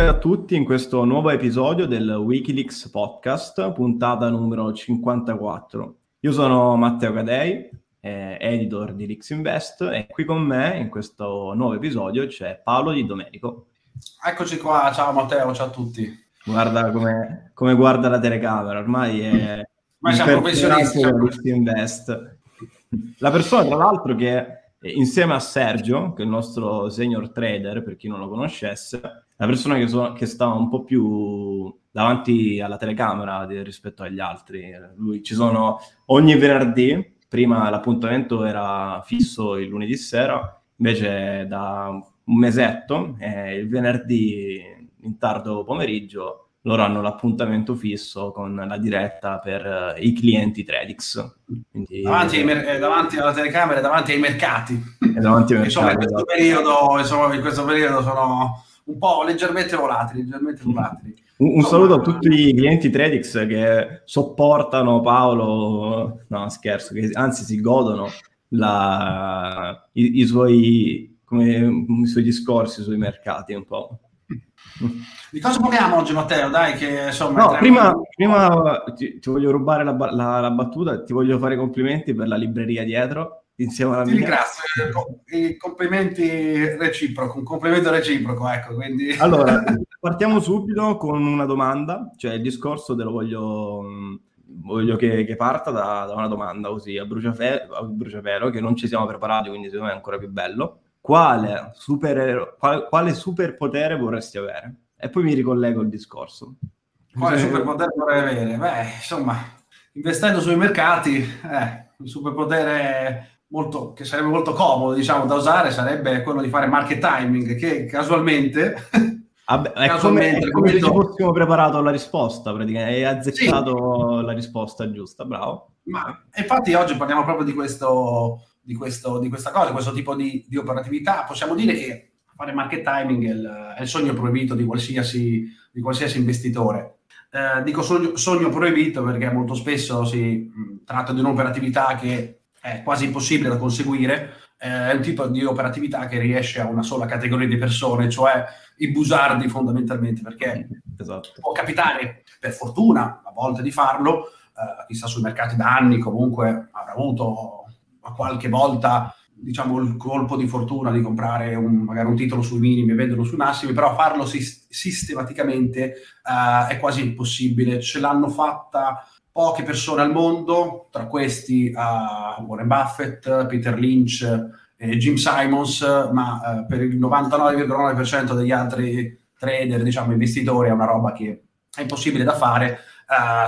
A tutti in questo nuovo episodio del Wikileaks podcast, puntata numero 54. Io sono Matteo Cadei, eh, editor di Leaks Invest e qui con me in questo nuovo episodio c'è Paolo Di Domenico. Eccoci qua, ciao Matteo, ciao a tutti. Guarda come, come guarda la telecamera, ormai è... Ma siamo professionisti. Leaks Invest. La persona, tra l'altro, che insieme a Sergio, che è il nostro senior trader, per chi non lo conoscesse, la persona che, so, che stava un po' più davanti alla telecamera rispetto agli altri. Lui, ci sono ogni venerdì, prima l'appuntamento era fisso il lunedì sera, invece da un mesetto, eh, il venerdì in tardo pomeriggio, loro hanno l'appuntamento fisso con la diretta per uh, i clienti Tradix. Quindi, davanti, mer- eh, davanti, alla telecamera, davanti ai mercati. E davanti ai mercati insomma, in, questo esatto. periodo, insomma, in questo periodo sono un po' leggermente volatili. Leggermente volatili. Un, un saluto a tutti i clienti Tradix che sopportano Paolo, no scherzo, che anzi si godono la, i, i, suoi, come, i suoi discorsi sui mercati un po'. Di cosa parliamo oggi, Matteo? Dai, che insomma. No, prima, prima ti, ti, voglio rubare la, la, la, battuta, ti voglio fare complimenti per la libreria dietro. Insieme alla ti mia. ringrazio, i complimenti reciproco, un complimento reciproco, ecco. Quindi... Allora, partiamo subito con una domanda, cioè il discorso te lo voglio, voglio che, che parta da, da, una domanda così a bruciapelo, a bruciapelo, che non ci siamo preparati, quindi secondo me è ancora più bello quale, super, quale, quale superpotere vorresti avere? E poi mi ricollego il discorso. Quale superpotere vorrei avere? Beh, insomma, investendo sui mercati, eh, un superpotere molto, che sarebbe molto comodo, diciamo, da usare sarebbe quello di fare market timing, che casualmente... Vabbè, è come, è come se ci fossimo preparato alla risposta, praticamente, hai azzeccato sì. la risposta giusta, bravo. Ma infatti oggi parliamo proprio di questo di, questo, di questa cosa, questo tipo di, di, operatività. Possiamo dire che fare market timing è il, è il sogno proibito di qualsiasi, di qualsiasi investitore. Eh, dico sogno, sogno, proibito perché molto spesso si mh, tratta di un'operatività che è quasi impossibile da conseguire, eh, è un tipo di operatività che riesce a una sola categoria di persone, cioè i busardi fondamentalmente, perché esatto. può capitare per fortuna a volte di farlo, eh, chissà sui mercati da anni comunque avrà avuto qualche volta diciamo il colpo di fortuna di comprare un, magari un titolo sui minimi e venderlo sui massimi, però farlo sis- sistematicamente uh, è quasi impossibile. Ce l'hanno fatta poche persone al mondo, tra questi uh, Warren Buffett, Peter Lynch e Jim Simons, ma uh, per il 99,9% degli altri trader, diciamo investitori, è una roba che è impossibile da fare,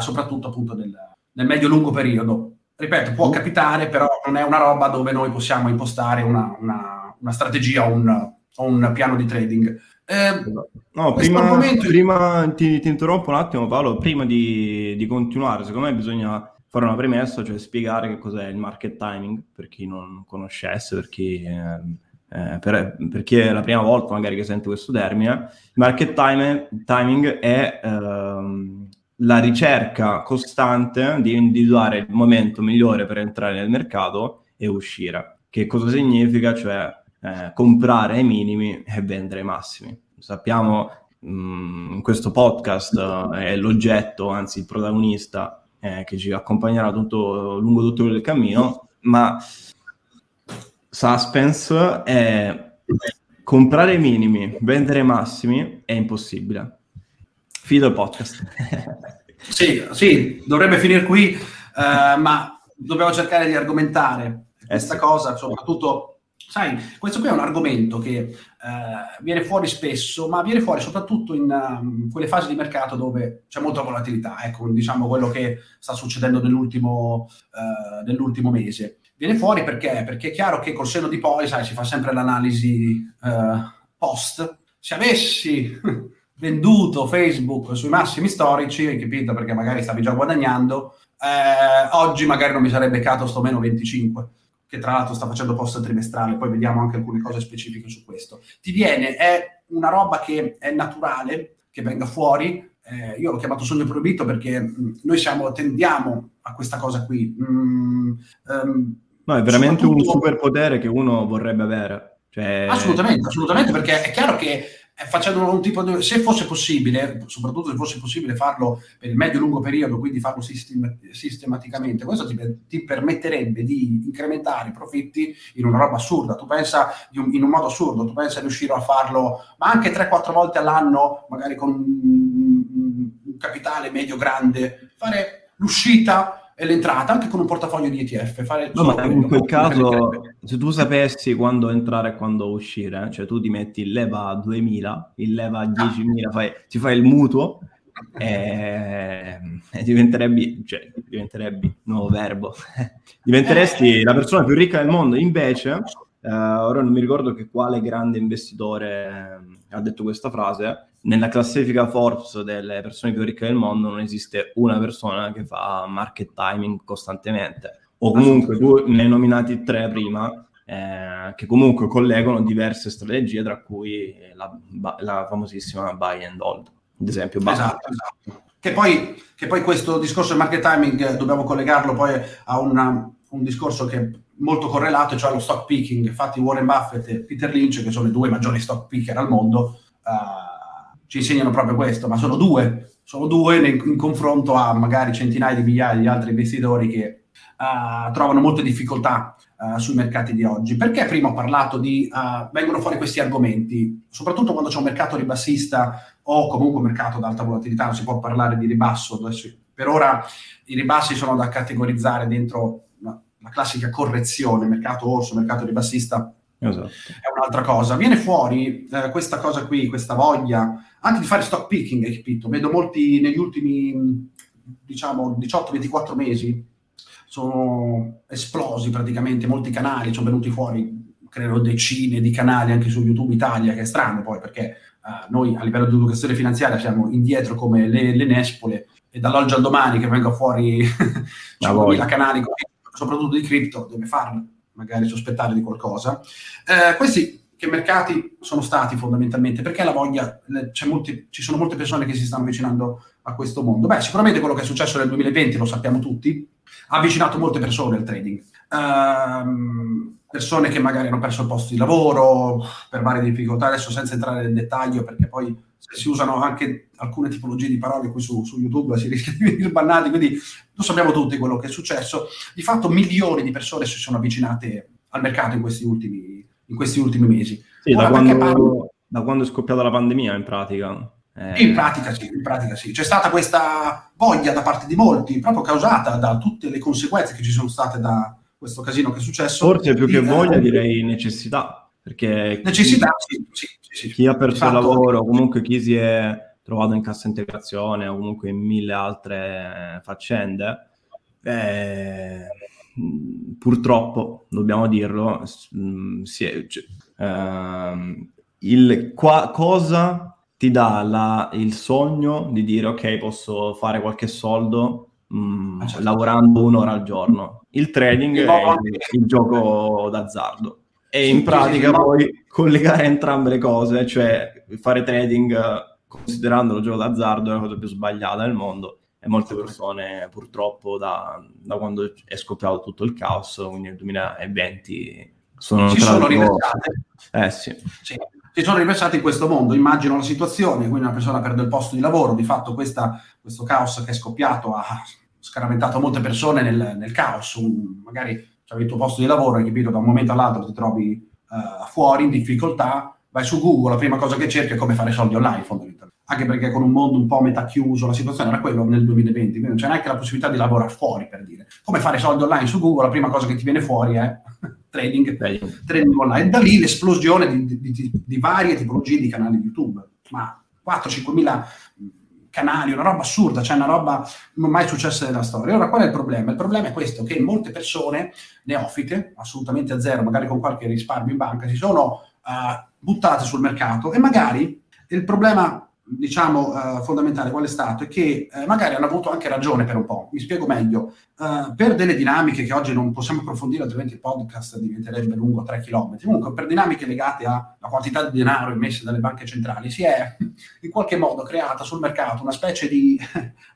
soprattutto appunto nel, nel medio-lungo periodo ripeto, può capitare, però non è una roba dove noi possiamo impostare una, una, una strategia o un, un, piano di trading. Eh, no, prima, momento... prima ti, ti, interrompo un attimo Paolo, prima di, di, continuare, secondo me bisogna fare una premessa, cioè spiegare che cos'è il market timing, per chi non conoscesse, per chi... Eh, eh, per, per, chi è la prima volta magari che sente questo termine, il market time, timing è ehm, la ricerca costante di individuare il momento migliore per entrare nel mercato e uscire. Che cosa significa? Cioè eh, comprare ai minimi e vendere ai massimi. Sappiamo mh, mm, in questo podcast eh, è l'oggetto, anzi il protagonista eh, che ci accompagnerà tutto, lungo tutto il cammino, ma suspense è comprare ai minimi, vendere ai massimi è impossibile Fido il podcast. sì, sì, dovrebbe finire qui, eh, ma dobbiamo cercare di argomentare questa eh sì. cosa, soprattutto Sai, questo qui è un argomento che eh, viene fuori spesso, ma viene fuori soprattutto in um, quelle fasi di mercato dove c'è molta volatilità, ecco, diciamo quello che sta succedendo nell'ultimo, uh, nell'ultimo mese. Viene fuori perché? Perché è chiaro che col seno di poi, sai, si fa sempre l'analisi uh, post. Se avessi venduto Facebook sui massimi storici, hai capito? Perché magari stavi già guadagnando, eh, oggi magari non mi sarebbe beccato sto meno 25, che tra l'altro sta facendo post trimestrale, poi vediamo anche alcune cose specifiche su questo. Ti viene, è una roba che è naturale, che venga fuori, eh, io l'ho chiamato sogno proibito perché mh, mm, noi siamo, tendiamo a questa cosa qui. Mm, um, no, è veramente un superpotere che uno vorrebbe avere. Cioè... Assolutamente, assolutamente, perché è chiaro che facendo un tipo di, se fosse possibile, soprattutto se fosse possibile farlo per il medio-lungo periodo, quindi farlo sistem, sistematicamente, questo ti, ti, permetterebbe di incrementare i profitti in una roba assurda. Tu pensa un, in un modo assurdo, tu pensa di riuscire a farlo, ma anche 3-4 volte all'anno, magari con un, un capitale medio-grande, fare l'uscita l'entrata anche con un portafoglio di ETF. Fare no, ma in quel caso, se tu sapessi quando entrare e quando uscire, cioè tu ti metti il leva a 2000, il leva a 10.000, fai, ti fai il mutuo e, e diventerebbe, cioè, diventerebbe, nuovo verbo, diventeresti eh. la persona più ricca del mondo. Invece, eh, ora non mi ricordo che quale grande investitore ha detto questa frase, nella classifica Forbes delle persone più ricche del mondo non esiste una persona che fa market timing costantemente. O comunque tu ne hai nominati tre prima, eh, che comunque collegano diverse strategie, tra cui la, la famosissima buy and hold, ad esempio. Esatto, esatto. Che poi, che poi, questo discorso del market timing eh, dobbiamo collegarlo poi a una, un discorso che è molto correlato, cioè lo stock picking. Infatti Warren Buffett e Peter Lynch, che sono i due maggiori stock picker al mondo, uh, ci insegnano proprio questo, ma sono due, sono due in, in confronto a magari centinaia di migliaia di altri investitori che uh, trovano molte difficoltà uh, sui mercati di oggi. Perché prima ho parlato di, uh, vengono fuori questi argomenti, soprattutto quando c'è un mercato ribassista o comunque un mercato ad alta volatilità, non si può parlare di ribasso, per ora i ribassi sono da categorizzare dentro la classica correzione, mercato orso, mercato ribassista Esatto. È un'altra cosa. Viene fuori eh, questa cosa qui, questa voglia anche di fare stock picking, hai capito? Vedo molti negli ultimi, diciamo, 18-24 mesi sono esplosi praticamente molti canali, sono venuti fuori, credo, decine di canali anche su YouTube Italia, che è strano poi perché uh, noi a livello di educazione finanziaria siamo indietro come le, le nespole e dall'oggi al domani che venga fuori 5.000 canali, soprattutto di cripto, deve farlo magari sospettare di qualcosa. Eh, questi che mercati sono stati fondamentalmente? Perché la voglia, molti, ci sono molte persone che si stanno avvicinando a questo mondo. Beh, sicuramente quello che è successo nel 2020, lo sappiamo tutti, ha avvicinato molte persone al trading. Um, persone che magari hanno perso il posto di lavoro per varie difficoltà, adesso senza entrare nel dettaglio, perché poi se si usano anche alcune tipologie di parole qui su, su YouTube si rischia di venire bannati, quindi lo sappiamo tutti quello che è successo. Di fatto milioni di persone si sono avvicinate al mercato in questi ultimi, in questi ultimi mesi. Sì, da quando, parlo... da quando, è scoppiata la pandemia in pratica. Eh... In pratica sì, in pratica sì. C'è stata questa voglia da parte di molti, proprio causata da tutte le conseguenze che ci sono state da, questo casino che è successo. Forse più che voglia direi necessità, perché necessità, chi, sì, sì, sì, chi ha perso il lavoro, comunque chi si è trovato in cassa integrazione o comunque in mille altre faccende, eh, purtroppo, dobbiamo dirlo, si è, cioè, ehm, il, qua, cosa ti dà la, il sogno di dire ok, posso fare qualche soldo mh, mm, ah, certo. lavorando un'ora al giorno. Il trading è il, il gioco d'azzardo. E in pratica poi collegare entrambe le cose, cioè fare trading considerando il gioco d'azzardo è la cosa più sbagliata del mondo e molte persone purtroppo da, da quando è scoppiato tutto il caos, quindi nel 2020 sono... Ci sono riversate. Eh sì. sì. Si sono riversate in questo mondo, immagino la situazione, quindi una persona perde il posto di lavoro, di fatto questa, questo caos che è scoppiato ha scaraventato molte persone nel, nel caos, un, magari il tuo posto di lavoro, hai capito, da un momento all'altro ti trovi uh, fuori in difficoltà, vai su Google, la prima cosa che cerchi è come fare soldi online fondamentalmente. Anche perché con un mondo un po' metà chiuso, la situazione era quella nel 2020, quindi non c'è neanche la possibilità di lavorare fuori, per dire. Come fare soldi online su Google, la prima cosa che ti viene fuori è trading, trading online. Da lì l'esplosione di, di, di, di varie tipologie di canali YouTube, ma 4-5 mila canali, una roba assurda, cioè una roba mai successa nella storia. Ora, qual è il problema? Il problema è questo, che molte persone neofite, assolutamente a zero, magari con qualche risparmio in banca, si sono uh, buttate sul mercato e magari il problema diciamo, uh, fondamentale qual è stato? È che uh, magari hanno avuto anche ragione per un po'. Mi spiego meglio. Uh, per delle dinamiche che oggi non possiamo approfondire, altrimenti il podcast diventerebbe lungo 3 km. Comunque, per dinamiche legate alla quantità di denaro emesse dalle banche centrali, si è in qualche modo creata sul mercato una specie di,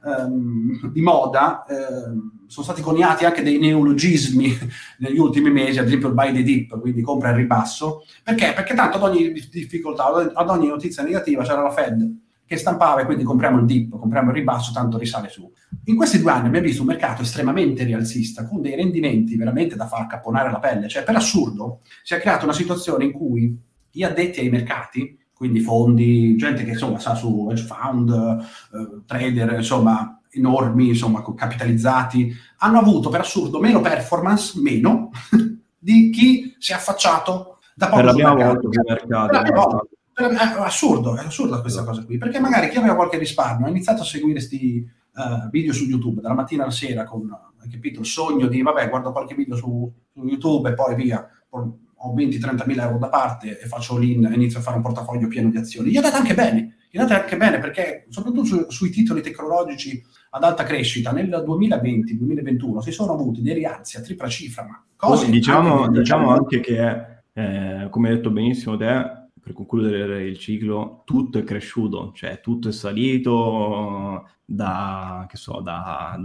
um, di moda. Um, sono stati coniati anche dei neologismi negli ultimi mesi, ad esempio il buy the dip, quindi compra il ribasso. Perché? Perché tanto ad ogni difficoltà, ad ogni notizia negativa c'era la Fed che stampava e quindi compriamo il dip, compriamo il ribasso, tanto risale su. In questi due anni abbiamo visto un mercato estremamente rialzista, con dei rendimenti veramente da far capponare la pelle. Cioè, per assurdo, si è creata una situazione in cui gli addetti ai mercati, quindi fondi, gente che insomma sa su hedge fund, eh, trader, insomma, enormi, insomma, capitalizzati, hanno avuto per assurdo meno performance, meno, di chi si è affacciato da poco per la prima volta sul mercato. È assurdo, è assurda questa cosa qui, perché magari chi aveva qualche risparmio ha iniziato a seguire questi uh, video su YouTube dalla mattina alla sera con, hai capito, il sogno di, vabbè, guardo qualche video su, su YouTube e poi via, ho 20-30 mila euro da parte e faccio l'in e inizio a fare un portafoglio pieno di azioni. Gli è andata anche bene, gli è andata anche bene perché soprattutto su, sui titoli tecnologici ad alta crescita nel 2020-2021 si sono avuti dei rialzi a tripla cifra, ma cose... Diciamo anche, diciamo anche che, eh, come hai detto benissimo te, per concludere il ciclo, tutto è cresciuto, cioè tutto è salito da, che so, da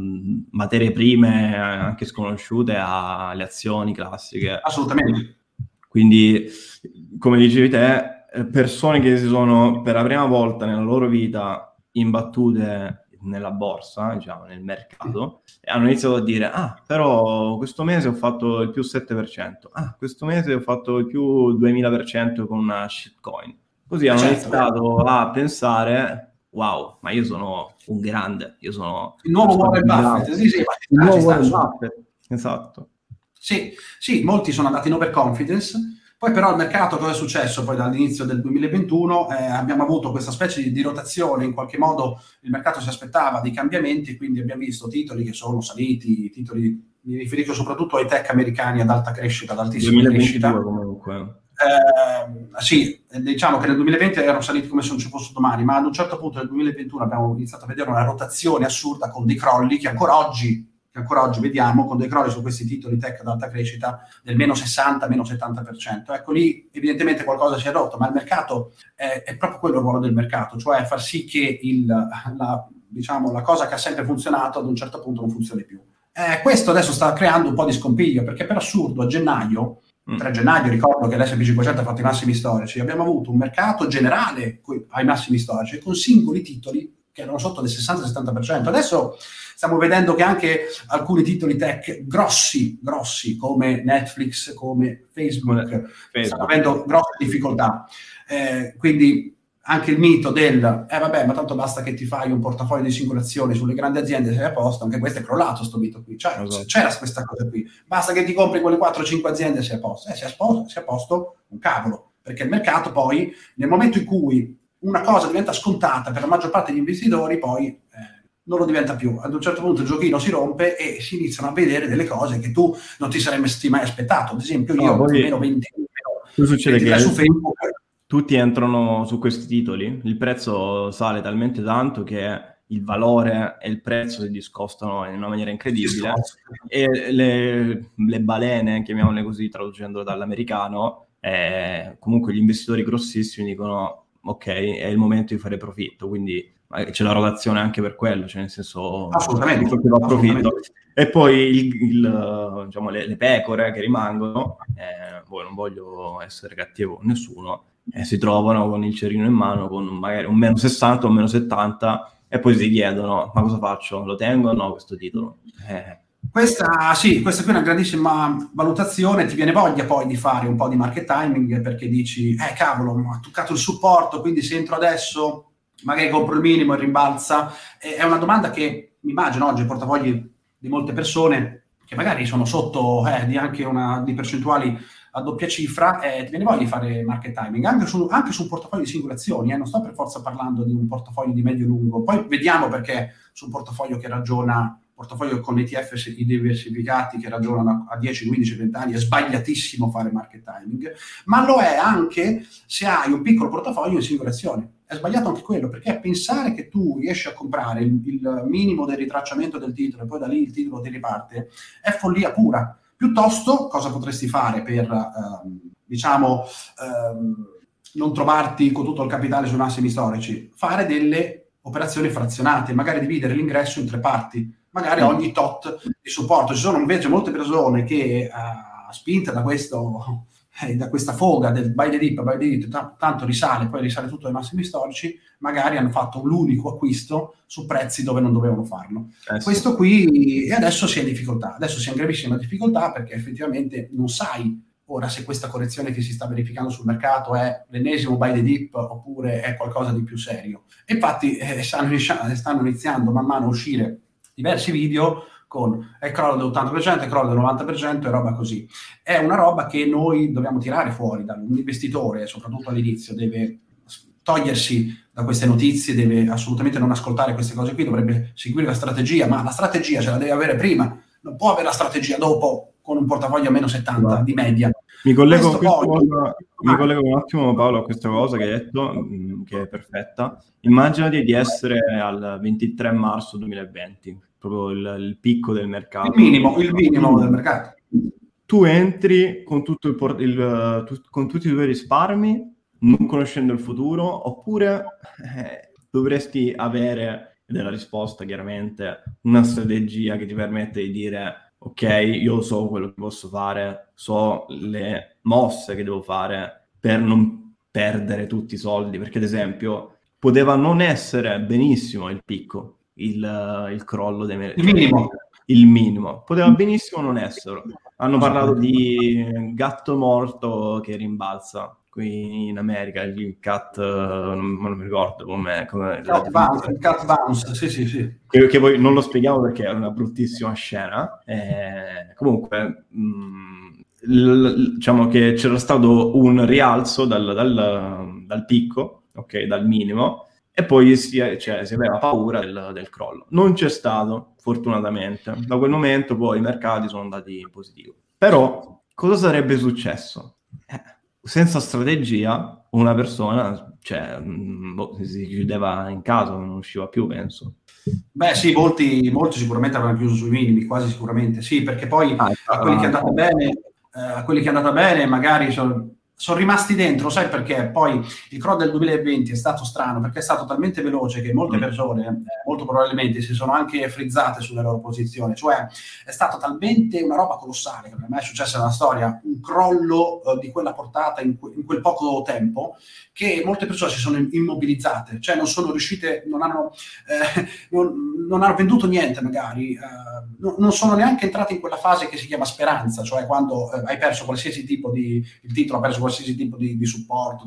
materie prime anche sconosciute alle azioni classiche. Assolutamente. Quindi, come dicevi te, persone che si sono per la prima volta nella loro vita imbattute nella borsa, diciamo, nel mercato, e hanno iniziato a dire, ah, però questo mese ho fatto il più 7%, ah, questo mese ho fatto il più 2000% con una shitcoin. Così hanno certo. iniziato a pensare, wow, ma io sono un grande, io sono... Il nuovo Warren Buffett, sì, sì, il nuovo Warren Buffett, esatto. Sì, sì, molti sono andati in overconfidence, poi però il mercato cosa è successo? Poi dall'inizio del 2021 eh, abbiamo avuto questa specie di, di, rotazione, in qualche modo il mercato si aspettava dei cambiamenti, quindi abbiamo visto titoli che sono saliti, titoli, mi riferisco soprattutto ai tech americani ad alta crescita, ad altissima 2022 crescita. comunque. Eh, sì, diciamo che nel 2020 erano saliti come se non ci fosse domani, ma ad un certo punto nel 2021 abbiamo iniziato a vedere una rotazione assurda con dei crolli che ancora oggi che ancora oggi vediamo con dei crolli su questi titoli tech ad alta crescita del meno 60, meno 70%. Ecco lì evidentemente qualcosa si è rotto, ma il mercato è, è proprio quello il ruolo del mercato, cioè far sì che il, la, diciamo, la cosa che ha sempre funzionato ad un certo punto non funzioni più. Eh, questo adesso sta creando un po' di scompiglio perché per assurdo a gennaio, mm. 3 gennaio ricordo che l'S&P 500 ha fatto i massimi storici, abbiamo avuto un mercato generale ai massimi storici con singoli titoli che erano sotto del 60-70%. Adesso stiamo vedendo che anche alcuni titoli tech grossi, grossi come Netflix, come Facebook, Facebook. stanno avendo grosse difficoltà. Eh, quindi anche il mito del, eh vabbè, ma tanto basta che ti fai un portafoglio di singolazioni sulle grandi aziende sei a posto, anche questo è crollato, questo mito qui. Cioè, esatto. c'era questa cosa qui. Basta che ti compri quelle 4-5 aziende e sei a posto. Eh, sei a posto, sei a posto un cavolo. Perché il mercato poi, nel momento in cui una cosa diventa scontata per la maggior parte degli investitori, poi... Eh, non lo diventa più. Ad un certo punto il giochino si rompe e si iniziano a vedere delle cose che tu non ti saresti mai aspettato. Ad esempio, io no, più o meno 20 euro succede che su Facebook. Tutti entrano su questi titoli, il prezzo sale talmente tanto che il valore e il prezzo si discostano in una maniera incredibile e le, le, balene, chiamiamole così traducendo dall'americano, eh, comunque gli investitori grossissimi dicono ok, è il momento di fare profitto, quindi c'è la rotazione anche per quello, cioè nel senso assolutamente, che va a profitto. E poi il, il, diciamo, le, le, pecore che rimangono, eh, boh, non voglio essere cattivo con nessuno, eh, si trovano con il cerino in mano con magari un meno 60 o un meno 70 e poi si chiedono ma cosa faccio? Lo tengo o no questo titolo? Eh. Questa, sì, questa qui è una grandissima valutazione, ti viene voglia poi di fare un po' di market timing perché dici, eh cavolo, ha toccato il supporto, quindi se entro adesso magari compro il minimo e rimbalza. è una domanda che mi immagino oggi i portafogli di molte persone che magari sono sotto eh, di anche una di percentuali a doppia cifra, eh, ti viene voglia di fare market timing, anche su, anche su un portafoglio di singolazioni, eh, non sto per forza parlando di un portafoglio di medio-lungo, poi vediamo perché su un portafoglio che ragiona portafoglio con ETF diversificati che ragionano a 10, 15, 20 anni, è sbagliatissimo fare market timing, ma lo è anche se hai un piccolo portafoglio in singole azioni. È sbagliato anche quello, perché pensare che tu riesci a comprare il, il minimo del ritracciamento del titolo e poi da lì il titolo ti riparte, è follia pura. Piuttosto, cosa potresti fare per, ehm, diciamo, ehm, non trovarti con tutto il capitale sui massimi storici? Fare delle operazioni frazionate, magari dividere l'ingresso in tre parti magari ogni tot di supporto. Ci sono invece molte persone che, uh, spinte da, questo, eh, da questa foga del buy the dip, buy the dip, t- tanto risale, poi risale tutto ai massimi storici, magari hanno fatto l'unico acquisto su prezzi dove non dovevano farlo. Eh sì. Questo qui, e adesso si è in difficoltà, adesso si è in gravissima difficoltà perché effettivamente non sai ora se questa correzione che si sta verificando sul mercato è l'ennesimo buy the dip oppure è qualcosa di più serio. Infatti eh, stanno, stanno iniziando man mano a uscire diversi video con è crollo dell'80%, è crollo del 90% e roba così. È una roba che noi dobbiamo tirare fuori da un investitore, soprattutto all'inizio, deve togliersi da queste notizie, deve assolutamente non ascoltare queste cose qui, dovrebbe seguire la strategia, ma la strategia ce la deve avere prima, non può avere la strategia dopo con un portafoglio a meno 70 wow. di media. Mi collego, cosa, mi collego, un attimo Paolo a questa cosa che hai detto, mm, che è perfetta. Immaginati di essere al 23 marzo 2020, proprio il, il picco del mercato. Il minimo, il minimo del mercato. Tu entri con, tutto il, il, tu, con tutti i tuoi risparmi, non conoscendo il futuro, oppure eh, dovresti avere, ed è la risposta chiaramente, una strategia che ti permette di dire ok, io so quello che posso fare, so le mosse che devo fare per non perdere tutti i soldi, perché ad esempio poteva non essere benissimo il picco, il, il crollo dei mercati. Il minimo. Il minimo. Poteva benissimo non esserlo. Hanno parlato di gatto morto che rimbalza qui in America il cat, non, non mi ricordo com'è cat bounce, il cat bounce, sì, sì, sì. Che, che, poi non lo spieghiamo perché è una bruttissima scena. Eh, comunque, mh, mm, l, diciamo che c'era stato un rialzo dal, dal, dal picco, ok, dal minimo, e poi si, cioè, si aveva paura del, del, crollo. Non c'è stato, fortunatamente. Da quel momento poi i mercati sono andati in positivo. Però, cosa sarebbe successo? Eh, senza strategia una persona cioè, mm, boh, si chiudeva in casa, non usciva più, penso. Beh sì, molti, molti sicuramente avranno chiuso sui minimi, quasi sicuramente, sì, perché poi ah, a quelli che è andata bene, eh, a quelli che è andata bene magari sono sono rimasti dentro, sai perché? Poi il crollo del 2020 è stato strano perché è stato talmente veloce che molte mm. persone, eh, molto probabilmente, si sono anche frizzate sulle loro posizioni. Cioè è stata talmente una roba colossale, che non è mai successa nella storia, un crollo uh, di quella portata in, que- in, quel poco tempo, che molte persone si sono immobilizzate, cioè non sono riuscite, non hanno, eh, non, non hanno venduto niente magari, eh, no, non sono neanche entrate in quella fase che si chiama speranza, cioè quando eh, hai perso qualsiasi tipo di, il titolo ha perso qualsiasi qualsiasi tipo di, di supporto,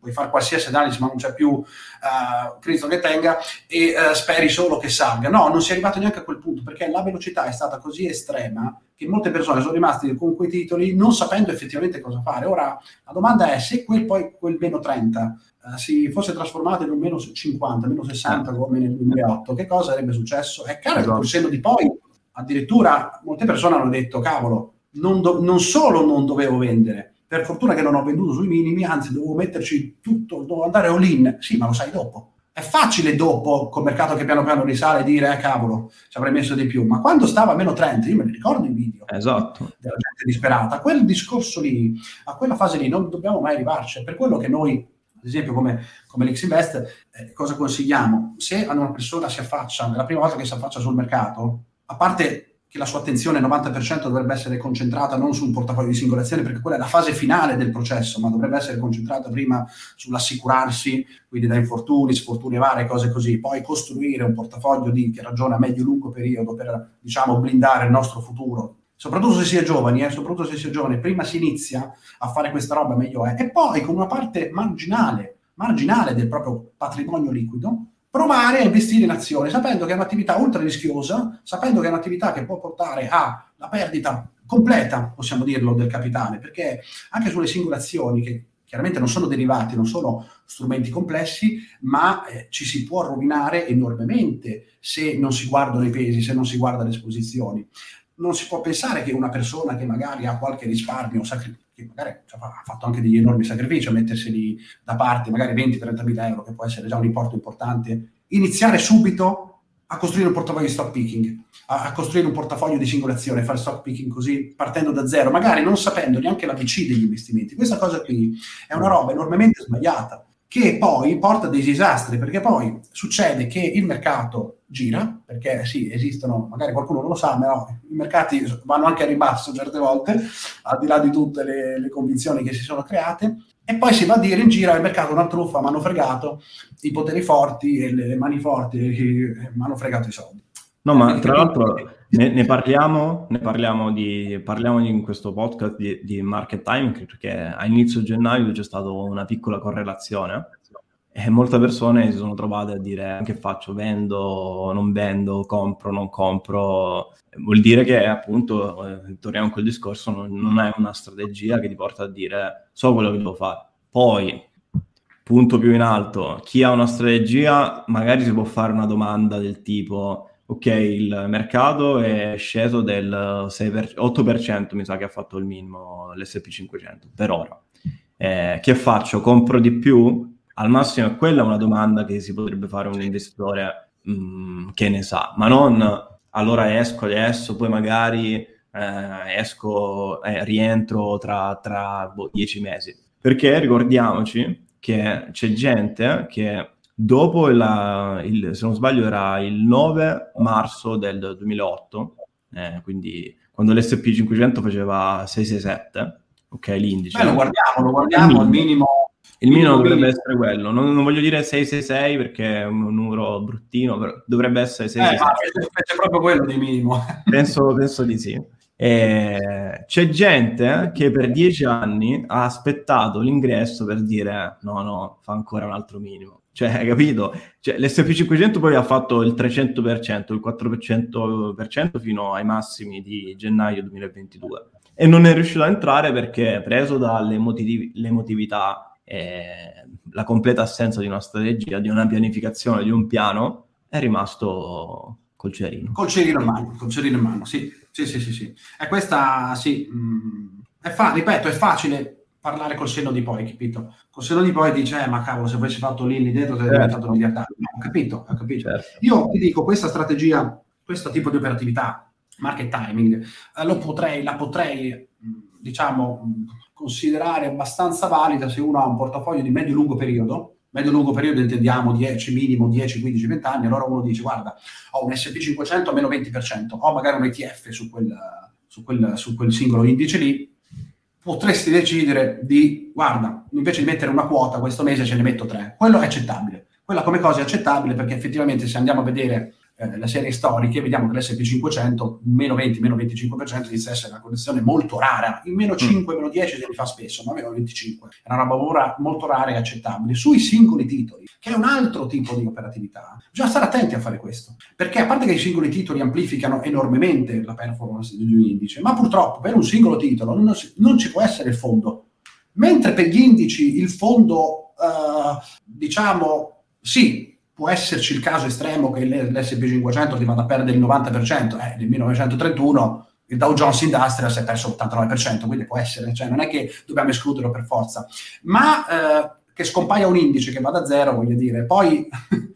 puoi fare qualsiasi analisi, ma non c'è più uh, Cristo che tenga e uh, speri solo che salga. No, non si è arrivato neanche a quel punto perché la velocità è stata così estrema che molte persone sono rimaste con quei titoli non sapendo effettivamente cosa fare. Ora la domanda è se quel, poi, quel meno 30 uh, eh, si fosse trasformato in un meno 50, meno 60 come nel 2008, che cosa sarebbe successo? È chiaro esatto. che col senno di poi addirittura molte persone hanno detto cavolo, non, do- non solo non dovevo vendere, per fortuna che non ho venduto sui minimi, anzi dovevo metterci tutto, dovevo andare all in. Sì, ma lo sai dopo. È facile dopo, col mercato che piano piano risale, dire, eh cavolo, ci avrei messo di più. Ma quando stava a meno 30, io me ne ricordo i video esatto. della gente disperata. Quel discorso lì, a quella fase lì, non dobbiamo mai arrivarci. Per quello che noi, ad esempio come, come l'X-Invest, eh, cosa consigliamo? Se una persona si affaccia, è la prima volta che si affaccia sul mercato, a parte che la sua attenzione 90% dovrebbe essere concentrata non su un portafoglio di singole azioni, perché quella è la fase finale del processo, ma dovrebbe essere concentrata prima sull'assicurarsi, quindi da infortuni, sfortune varie, cose così, poi costruire un portafoglio di, che ragiona a medio-lungo periodo per, diciamo, blindare il nostro futuro. Soprattutto se si è giovani, eh, soprattutto se si è giovani, prima si inizia a fare questa roba meglio è. E poi con una parte marginale, marginale del proprio patrimonio liquido, provare a investire in azioni, sapendo che è un'attività ultra rischiosa, sapendo che è un'attività che può portare alla perdita completa, possiamo dirlo, del capitale, perché anche sulle singole azioni, che chiaramente non sono derivati, non sono strumenti complessi, ma eh, ci si può rovinare enormemente se non si guardano i pesi, se non si guarda le esposizioni. Non si può pensare che una persona che magari ha qualche risparmio, sacrificio, che magari cioè, ha fatto anche degli enormi sacrifici a metterseli da parte, magari 20-30 mila euro, che può essere già un importo importante, iniziare subito a costruire un portafoglio di stock picking, a, a costruire un portafoglio di singole azioni, fare stock picking così partendo da zero, magari non sapendo neanche l'ABC degli investimenti. Questa cosa qui è una roba enormemente sbagliata che poi porta dei disastri, perché poi succede che il mercato gira, perché sì, esistono, magari qualcuno non lo sa, ma no, i mercati vanno anche a ribasso certe volte, al di là di tutte le, le convinzioni che si sono create, e poi si va a dire in giro il mercato è una truffa, mi hanno fregato i poteri forti e le mani forti mi hanno fregato i soldi. No, ma tra l'altro ne, ne, parliamo, ne parliamo, di, parliamo in questo podcast di, di, market timing perché a inizio gennaio c'è stata una piccola correlazione e molte persone si sono trovate a dire che faccio, vendo, non vendo, compro, non compro. Vuol dire che appunto, eh, torniamo a quel discorso, non, non è una strategia che ti porta a dire so quello che devo fare. Poi, punto più in alto, chi ha una strategia magari si può fare una domanda del tipo ok, il mercato è sceso del 6%, 8%, mi sa che ha fatto il minimo l'SP500 per ora. Eh, che faccio? Compro di più? Al massimo è quella una domanda che si potrebbe fare un investitore mh, mm, che ne sa, ma non allora esco adesso, poi magari eh, esco, eh, rientro tra, tra boh, dieci mesi. Perché ricordiamoci che c'è gente che dopo la, il, se non sbaglio era il 9 marzo del 2008, eh, quindi quando l'SP500 faceva 667, ok, l'indice. Beh, lo guardiamo, lo guardiamo, il minimo. Il minimo, dovrebbe essere quello, non, non, voglio dire 666 perché è un numero bruttino, però dovrebbe essere 666. Eh, è proprio quello di minimo. penso, penso di sì. E c'è gente che per dieci anni ha aspettato l'ingresso per dire no, no, fa ancora un altro minimo. Cioè, hai capito? Cioè, L'SP500 poi ha fatto il 300%, il 4% fino ai massimi di gennaio 2022 e non è riuscito a entrare perché preso dall'emotività e la completa assenza di una strategia, di una pianificazione, di un piano, è rimasto col cerino. Col cerino in mano, col cerino in mano, sì. Sì, sì, sì, sì. E questa, sì, mh, mm, è fa- ripeto, è facile parlare col senno di poi, capito? Col senno di poi dice, eh, ma cavolo, se avessi fatto lì, lì dentro, sarebbe certo. diventato miliardario. ho capito, ho capito. Certo. Io ti dico, questa strategia, questo tipo di operatività, market timing, eh, lo potrei, la potrei, diciamo, considerare abbastanza valida se uno ha un portafoglio di medio-lungo periodo, medio-lungo periodo intendiamo 10, minimo 10, 15, 20 anni, allora uno dice, guarda, ho un SP500 a meno 20%, ho magari un ETF su quel, su quel, su quel singolo indice lì, potresti decidere di, guarda, invece di mettere una quota questo mese ce ne metto tre. Quello è accettabile. Quella come cosa è accettabile perché effettivamente se andiamo a vedere eh, le serie storiche, vediamo che l'SP500, meno 20, meno 25%, inizia a essere una condizione molto rara. Il meno 5, mm. meno 10 se li fa spesso, ma meno 25. È una roba molto rara e accettabile. Sui singoli titoli, che è un altro tipo di operatività, bisogna stare attenti a fare questo. Perché a parte che i singoli titoli amplificano enormemente la performance di un indice, ma purtroppo per un singolo titolo non, si, non ci può essere il fondo. Mentre per gli indici il fondo, uh, diciamo, sì, può esserci il caso estremo che l'SP500 ti vada a perdere il 90%, eh, nel 1931 il Dow Jones Industrial si è perso l'89%, quindi può essere, cioè non è che dobbiamo escluderlo per forza, ma eh, che scompaia un indice che vada a zero, voglio dire, poi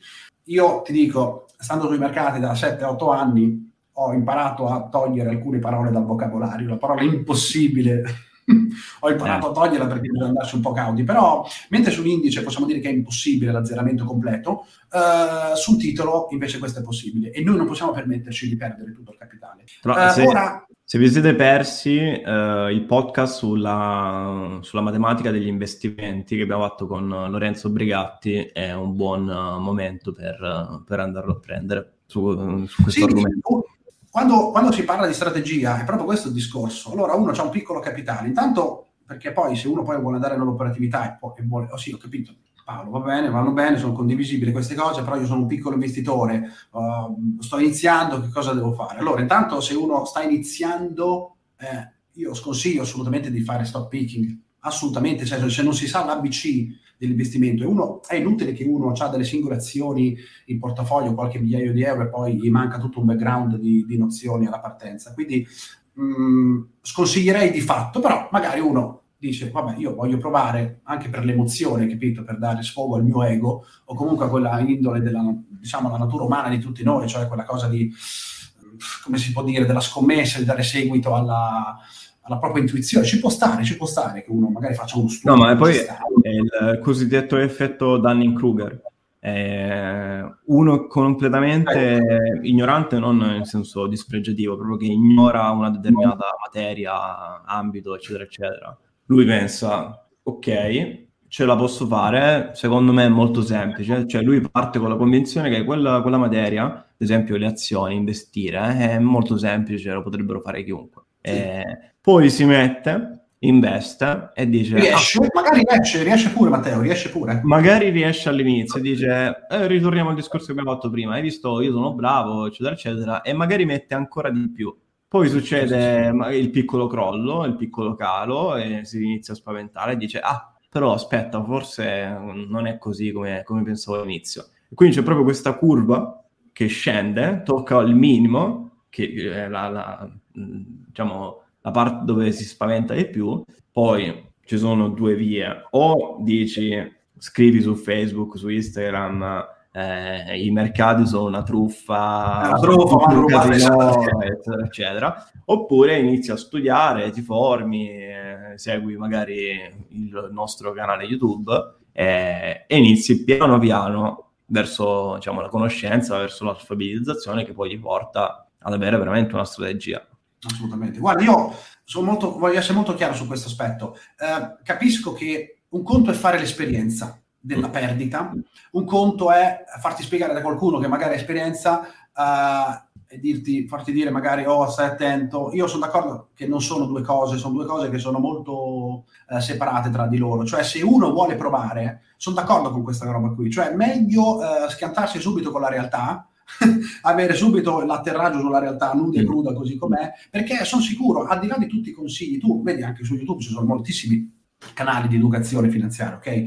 io ti dico, stando sui mercati da 7-8 anni, ho imparato a togliere alcune parole dal vocabolario, la parola impossibile ho imparato a eh. toglierla perché bisogna andarsi un po' cauti, però mentre sull'indice possiamo dire che è impossibile l'azzeramento completo, uh, sul titolo invece questo è possibile e noi non possiamo permetterci di perdere tutto il capitale. Però, uh, se, ora... se, vi siete persi uh, il podcast sulla, sulla, matematica degli investimenti che abbiamo fatto con Lorenzo Brigatti è un buon momento per, per andarlo a prendere su, su questo sì, argomento quando, quando, si parla di strategia è proprio questo il discorso. Allora uno ha un piccolo capitale, intanto perché poi se uno poi vuole andare nell'operatività e, poi, e vuole, oh sì, ho capito, Paolo, va bene, vanno bene, sono condivisibili queste cose, però io sono un piccolo investitore, uh, sto iniziando, che cosa devo fare? Allora, intanto se uno sta iniziando, eh, io sconsiglio assolutamente di fare stock picking, assolutamente, cioè, se non si sa l'ABC dell'investimento. E uno, è inutile che uno ha delle singole azioni in portafoglio, qualche migliaio di euro e poi gli manca tutto un background di, di nozioni alla partenza. Quindi mh, mm, sconsiglierei di fatto, però magari uno dice, vabbè, io voglio provare anche per l'emozione, capito, per dare sfogo al mio ego o comunque a quella indole della, diciamo, la natura umana di tutti noi, cioè quella cosa di, come si può dire, della scommessa, di dare seguito alla alla propria intuizione. Ci può stare, ci può stare che uno magari faccia uno studio. No, ma poi è il cosiddetto effetto Dunning-Kruger. È uno completamente eh. ignorante, non nel senso dispregiativo, proprio che ignora una determinata materia, ambito, eccetera, eccetera. Lui pensa, ok, ce la posso fare, secondo me è molto semplice, cioè lui parte con la convinzione che quella, quella materia, ad esempio le azioni, investire, eh, è molto semplice, lo potrebbero fare chiunque. Eh, poi si mette, investe e dice... Riesce, ah, magari riesce, riesce pure Matteo, riesce pure. Magari riesce all'inizio e dice, eh, ritorniamo al discorso che abbiamo fatto prima, hai visto, io sono bravo, eccetera, eccetera, e magari mette ancora di più. Poi succede il piccolo crollo, il piccolo calo e si inizia a spaventare e dice, ah, però aspetta, forse non è così come, come pensavo all'inizio. E quindi c'è proprio questa curva che scende, tocca il minimo, che è la, la diciamo, la parte dove si spaventa di più, poi ci sono due vie, o dici, scrivi su Facebook, su Instagram, eh, i mercati sono una truffa, una truffa, una truffa eccetera, eccetera, oppure inizi a studiare, ti formi, eh, segui magari il nostro canale YouTube eh, e inizi piano piano verso diciamo, la conoscenza, verso l'alfabetizzazione che poi ti porta ad avere veramente una strategia. Assolutamente. Guarda, io molto, voglio essere molto chiaro su questo aspetto. Eh, capisco che un conto è fare l'esperienza della mm. perdita, un conto è farti spiegare da qualcuno che magari ha esperienza eh, e dirti, farti dire magari oh stai attento. Io sono d'accordo che non sono due cose, sono due cose che sono molto eh, separate tra di loro. Cioè se uno vuole provare, sono d'accordo con questa roba qui, cioè meglio eh, schiantarsi subito con la realtà avere subito l'atterraggio sulla realtà nuda e cruda così com'è, perché sono sicuro, al di là di tutti i consigli, tu vedi anche su YouTube ci sono moltissimi canali di educazione finanziaria, ok?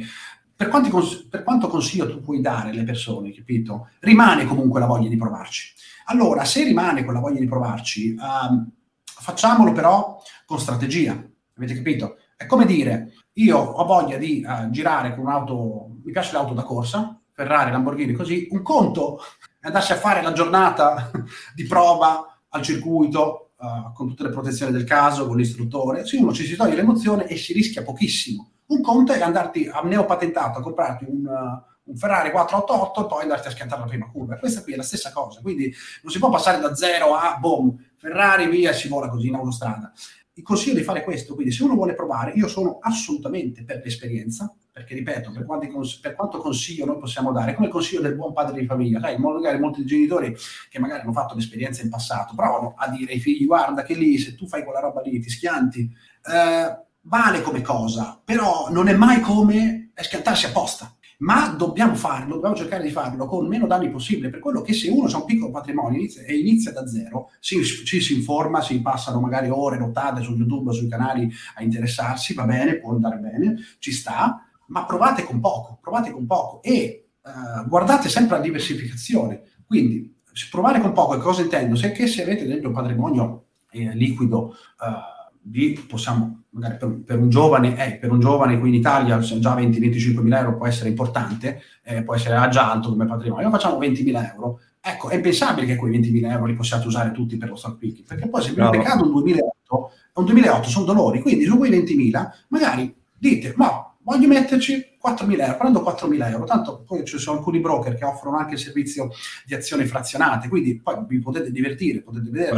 Per, cons- per quanto consiglio tu puoi dare alle persone, capito? Rimane comunque la voglia di provarci. Allora, se rimane quella voglia di provarci, um, facciamolo però con strategia, avete capito? È come dire, io ho voglia di uh, girare con un'auto, mi piace l'auto da corsa, Ferrari, Lamborghini, così, un conto andarsi a fare la giornata di prova al circuito uh, con tutte le protezioni del caso, con l'istruttore, se uno ci si toglie l'emozione e si rischia pochissimo. Un conto è andarti a neopatentato a comprarti un, uh, un Ferrari 488 e poi andarti a schiantare la prima curva. Questa qui è la stessa cosa, quindi non si può passare da zero a boom, Ferrari via si vola così in autostrada. Il consiglio di fare questo, quindi se uno vuole provare, io sono assolutamente per l'esperienza, perché ripeto, per, cons- per, quanto consiglio noi possiamo dare, come consiglio del buon padre di famiglia, sai, magari molti genitori che magari hanno fatto l'esperienza in passato, provano a dire ai figli, guarda che lì, se tu fai quella roba lì, ti schianti, eh, vale come cosa, però non è mai come schiantarsi apposta ma dobbiamo farlo, dobbiamo cercare di farlo con meno danni possibile, per quello che se uno ha un piccolo patrimonio inizia, e inizia da zero, ci si, si, si, informa, si passano magari ore, nottate su YouTube, sui canali a interessarsi, va bene, può andare bene, ci sta, ma provate con poco, provate con poco e uh, guardate sempre la diversificazione. Quindi provare con poco, cosa intendo? Se, se avete ad esempio un patrimonio eh, liquido, uh, di, possiamo magari per, per, un giovane, eh, per un giovane qui in Italia già 20-25 mila euro può essere importante, eh, può essere già alto come patrimonio, facciamo 20 mila euro. Ecco, è impensabile che quei 20 mila euro li possiate usare tutti per lo stock picking, perché poi se vi peccato un 2008, un 2008 sono dolori, quindi su quei 20 mila magari dite, ma voglio metterci 4.000 euro, prendo 4.000 euro, tanto poi ci sono alcuni broker che offrono anche il servizio di azioni frazionate, quindi poi vi potete divertire, potete vedere.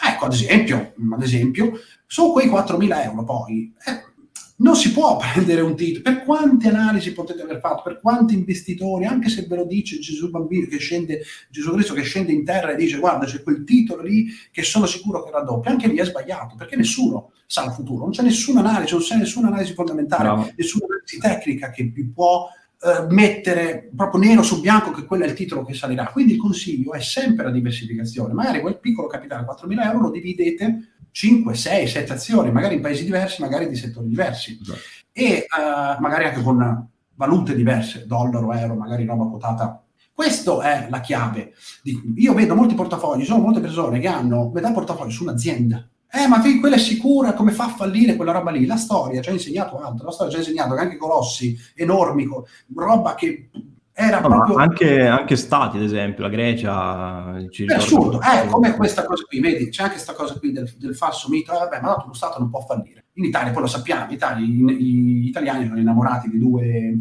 Ecco, ad esempio, ad esempio, su quei 4.000 euro poi eh, non si può prendere un titolo. Per quante analisi potete aver fatto? Per quanti investitori? Anche se ve lo dice Gesù bambino che scende, Gesù Cristo che scende in terra e dice guarda c'è quel titolo lì che sono sicuro che raddoppia. Anche lì è sbagliato perché nessuno sa il futuro. Non c'è nessuna analisi, non c'è nessuna analisi fondamentale, no. nessuna analisi tecnica che vi può eh, mettere proprio nero su bianco che quello è il titolo che salirà. Quindi il consiglio è sempre la diversificazione. Magari quel piccolo capitale, 4.000 euro, lo dividete 5, 6, 7 azioni, magari in paesi diversi, magari di settori diversi. Esatto. E uh, magari anche con valute diverse, dollaro, euro, magari roba quotata. Questa è la chiave. Io vedo molti portafogli, sono molte persone che hanno metà portafoglio su un'azienda. Eh, ma quella è sicura, come fa a fallire quella roba lì? La storia ci ha insegnato altro, la storia ci ha insegnato che anche colossi enormi, roba che Era no, proprio... anche, anche, stati, ad esempio, la Grecia... È assurdo, è come questa cosa qui, vedi, c'è anche questa cosa qui del, del falso mito, eh, vabbè, ma no, uno Stato non può fallire. In Italia, poi lo sappiamo, in Italia, gli italiani sono innamorati di due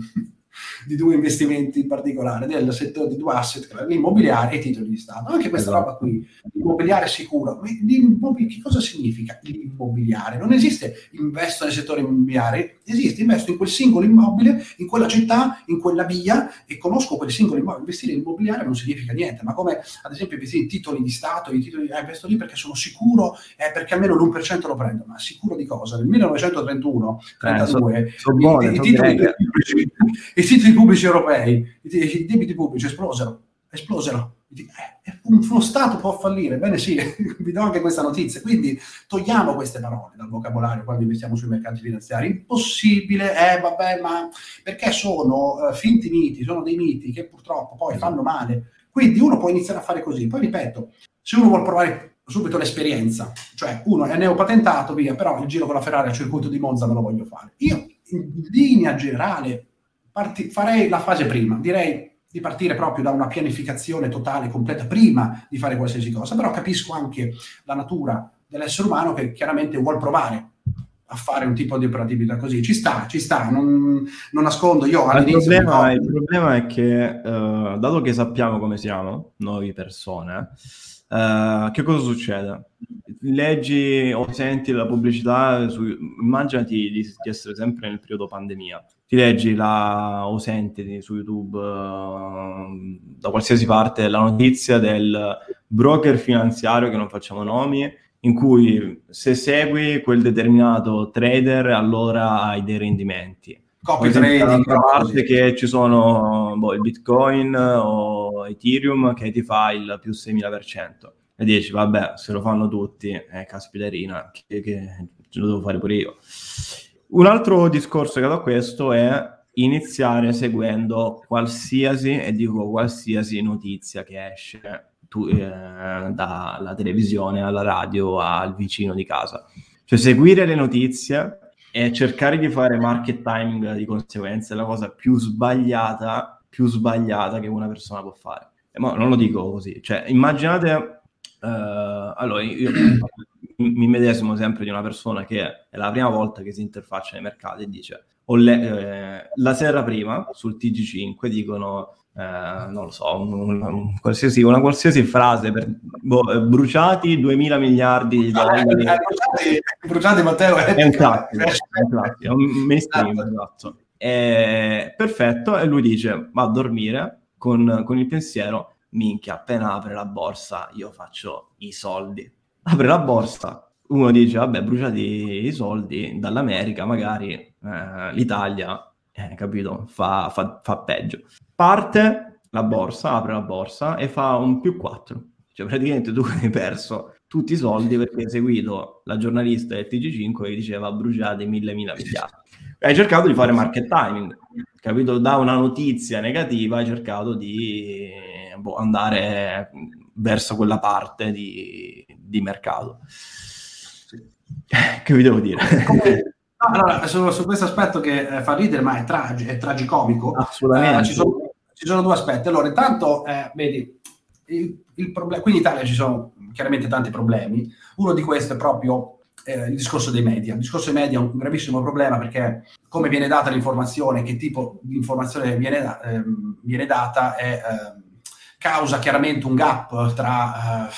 di due investimenti in particolare, del settore di due asset, l'immobiliare e i titoli di Stato. Anche questa esatto. roba qui, l'immobiliare sicuro. Che cosa significa l'immobiliare? Non esiste investo nel settore immobiliare, esiste investo in quel singolo immobile, in quella città, in quella via e conosco quel singolo immobile. Investire in immobiliare non significa niente, ma come ad esempio investire in titoli di Stato, i titoli, eh, investo lì perché sono sicuro, eh, perché almeno l'1% lo prendo, ma sicuro di cosa? Nel 1931, 32, eh, so, so buone, i, i, titoli, i, titoli pubblici europei, i, i debiti pubblici esplosero, esplosero. Eh, uno Stato può fallire, bene sì, vi do anche questa notizia, quindi togliamo queste parole dal vocabolario quando investiamo sui mercati finanziari, impossibile, eh vabbè, ma perché sono uh, finti miti, sono dei miti che purtroppo poi esatto. fanno male, quindi uno può iniziare a fare così, poi ripeto, se uno vuole provare subito l'esperienza, cioè uno è neopatentato, via, però il giro con la Ferrari al circuito di Monza non lo voglio fare. Io in linea generale parti- farei la fase prima, direi di partire proprio da una pianificazione totale, completa, prima di fare qualsiasi cosa, però capisco anche la natura dell'essere umano che chiaramente vuol provare a fare un tipo di operatività così. Ci sta, ci sta, non, non nascondo. Io. Il problema, il problema è che, uh, dato che sappiamo come siamo, noi persone, uh, che cosa succede? Leggi o senti la pubblicità, su, immaginati di, di essere sempre nel periodo pandemia ti leggi la, o senti su YouTube uh, da qualsiasi parte la notizia del broker finanziario, che non facciamo nomi, in cui se segui quel determinato trader allora hai dei rendimenti. Copy trading. Dall'altra parte che ci sono boh, il Bitcoin o Ethereum che ti fa il più 6000%. E dici, vabbè, se lo fanno tutti, eh, caspiterina, che, che lo devo fare pure io. Un altro discorso che do a questo è iniziare seguendo qualsiasi, e dico qualsiasi notizia che esce tu, eh, dalla televisione alla radio al vicino di casa. Cioè seguire le notizie e cercare di fare market timing di conseguenza è la cosa più sbagliata, più sbagliata che una persona può fare. Ma non lo dico così, cioè immaginate, uh, allora io mi medesimo sempre di una persona che è la prima volta che si interfaccia nei mercati e dice le, eh, la sera prima sul TG5 dicono eh, non lo so, un, un, qualsiasi, una qualsiasi frase per boh, eh, bruciati 2000 miliardi di dollari. Eh, bruciati, bruciati Matteo è un classico, è un, classico, è un mainstream, esatto. esatto. È perfetto, e lui dice va a dormire con, con il pensiero minchia, appena apre la borsa io faccio i soldi apre la borsa, uno dice, vabbè, bruciati i soldi dall'America, magari eh, l'Italia, eh, capito, fa, fa, fa peggio. Parte la borsa, apre la borsa e fa un più 4. Cioè praticamente tu hai perso tutti i soldi perché hai seguito la giornalista del TG5 che diceva bruciate mille mila miliardi. Hai cercato di fare market timing, capito? Da una notizia negativa hai cercato di boh, andare verso quella parte di, di mercato. Che vi devo dire? allora, su, su, questo aspetto che eh, fa ridere, ma è, tragi- è tragicomico, assolutamente. Eh, ci, sono, ci, sono, due aspetti. Allora, intanto, eh, vedi, il, il problem- qui in Italia ci sono chiaramente tanti problemi. Uno di questi è proprio eh, il discorso dei media. Il discorso dei media è un gravissimo problema perché come viene data l'informazione, che tipo di informazione viene, da- ehm, viene data, è, ehm, causa chiaramente un gap tra eh,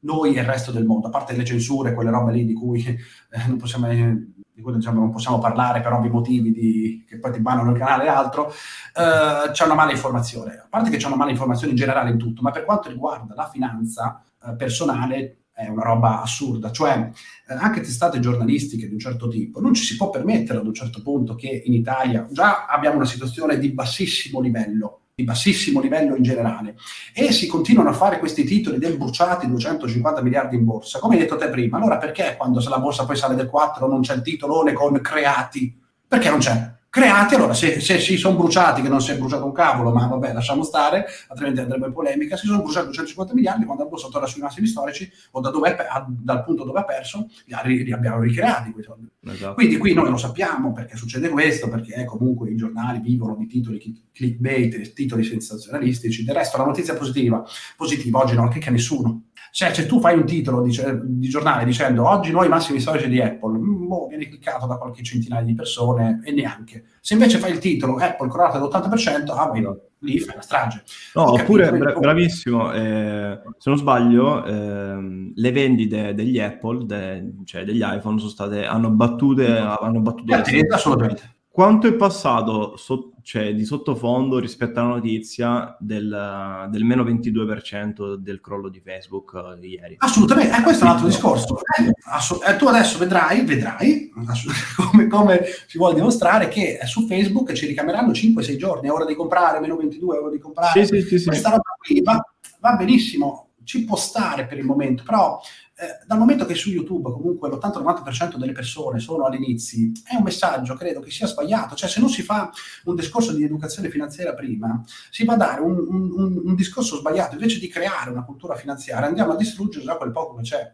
noi e il resto del mondo, a parte le censure, quelle robe lì di cui eh, non possiamo, di cui, diciamo, non possiamo parlare per ovvi motivi, di, che poi ti bannano il canale e altro, eh, c'è una mala informazione. A parte che c'è una mala informazione in generale in tutto, ma per quanto riguarda la finanza eh, personale è una roba assurda, cioè eh, anche testate giornalistiche di un certo tipo, non ci si può permettere ad un certo punto che in Italia già abbiamo una situazione di bassissimo livello di bassissimo livello in generale, e si continuano a fare questi titoli del bruciati 250 miliardi in borsa, come hai detto te prima, allora perché quando la borsa poi sale del 4 non c'è il titolone con creati? Perché non c'è? Creati, allora se, se, si sono bruciati, che non si è bruciato un cavolo, ma vabbè, lasciamo stare, altrimenti andrebbe in polemica, si sono bruciati 250 miliardi, quando borsa torna sui massimi storici o da dove è, dal punto dove ha perso, li, li abbiamo ricreati quei soldi. Esatto. Quindi qui noi lo sappiamo perché succede questo, perché comunque i giornali vivono di titoli clickbait, titoli sensazionalistici, del resto la notizia positiva, positiva oggi non clicca nessuno. Cioè, se tu fai un titolo di, di, giornale dicendo oggi noi massimi storici di Apple, mm, boh, viene cliccato da qualche centinaia di persone e neanche. Se invece fai il titolo Apple crollata all'80%, ah, beh, lì fai la strage. No, Ho oppure, bra- bravissimo, eh, se non sbaglio, eh, le vendite degli Apple, de- cioè degli iPhone, sono state, hanno battute, hanno battuto... assolutamente quanto è passato so, cioè, di sottofondo rispetto alla notizia del, del, meno 22% del crollo di Facebook uh, ieri? Assolutamente, eh, questo è un altro discorso. Eh, assolut- eh, tu adesso vedrai, vedrai come, come, si vuole dimostrare che su Facebook ci ricameranno 5-6 giorni, è ora di comprare, meno 22, è ora di comprare. Sì, sì, sì, Questa roba qui va, va benissimo, ci può stare per il momento, però eh, dal momento che su YouTube comunque l'80-90% delle persone sono all'inizio, è un messaggio, credo, che sia sbagliato. Cioè, se non si fa un discorso di educazione finanziaria prima, si va a dare un, un, un discorso sbagliato. Invece di creare una cultura finanziaria, andiamo a distruggere già quel poco che c'è.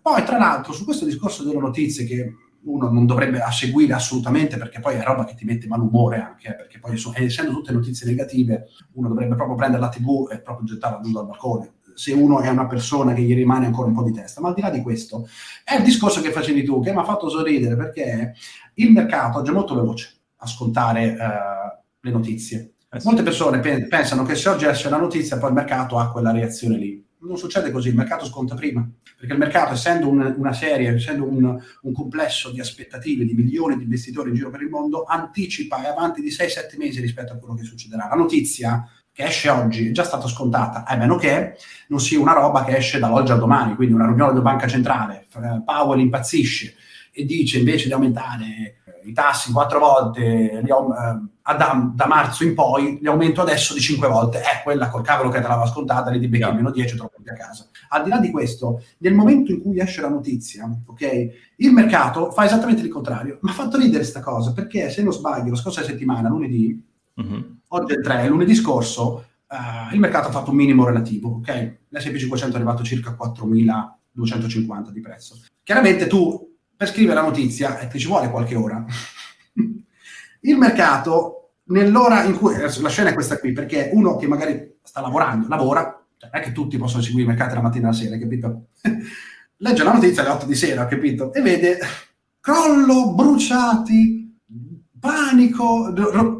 Poi, tra l'altro, su questo discorso delle notizie che uno non dovrebbe seguire assolutamente perché poi è roba che ti mette malumore anche, eh, perché poi essendo tutte notizie negative, uno dovrebbe proprio prendere la TV e proprio gettarla giù dal balcone se uno è una persona che gli rimane ancora un po' di testa. Ma al di là di questo, è il discorso che facevi tu, che mi ha fatto sorridere perché il mercato oggi è molto veloce a scontare uh, le notizie. Eh sì. Molte persone pe- pensano che se oggi esce una notizia, poi il mercato ha quella reazione lì. Non succede così, il mercato sconta prima, perché il mercato, essendo un, una serie, essendo un, un, complesso di aspettative di milioni di investitori in giro per il mondo, anticipa e avanti di 6-7 mesi rispetto a quello che succederà. La notizia che esce oggi è già stata scontata, a meno che non sia una roba che esce dall'oggi al domani, quindi una riunione della banca centrale, Powell impazzisce e dice invece di aumentare eh, i tassi quattro volte li, eh, da, da, marzo in poi, li aumento adesso di cinque volte, è quella col cavolo che te l'aveva scontata, lì di becchi yeah. meno 10 troppo a casa. Al di là di questo, nel momento in cui esce la notizia, ok, il mercato fa esattamente il contrario. Mi ha fatto ridere questa cosa, perché se non sbaglio, la scorsa settimana, lunedì, uh-huh oggi è il 3, lunedì scorso uh, il mercato ha fatto un minimo relativo, ok? L'S&P 500 è arrivato a circa 4.250 di prezzo. Chiaramente tu, per scrivere la notizia, eh, ti ci vuole qualche ora. il mercato, nell'ora in cui... La scena è questa qui, perché uno che magari sta lavorando, lavora, cioè non è che tutti possono seguire i mercati la mattina e la sera, capito? Legge la notizia alle 8 di sera, capito? E vede crollo, bruciati, panico,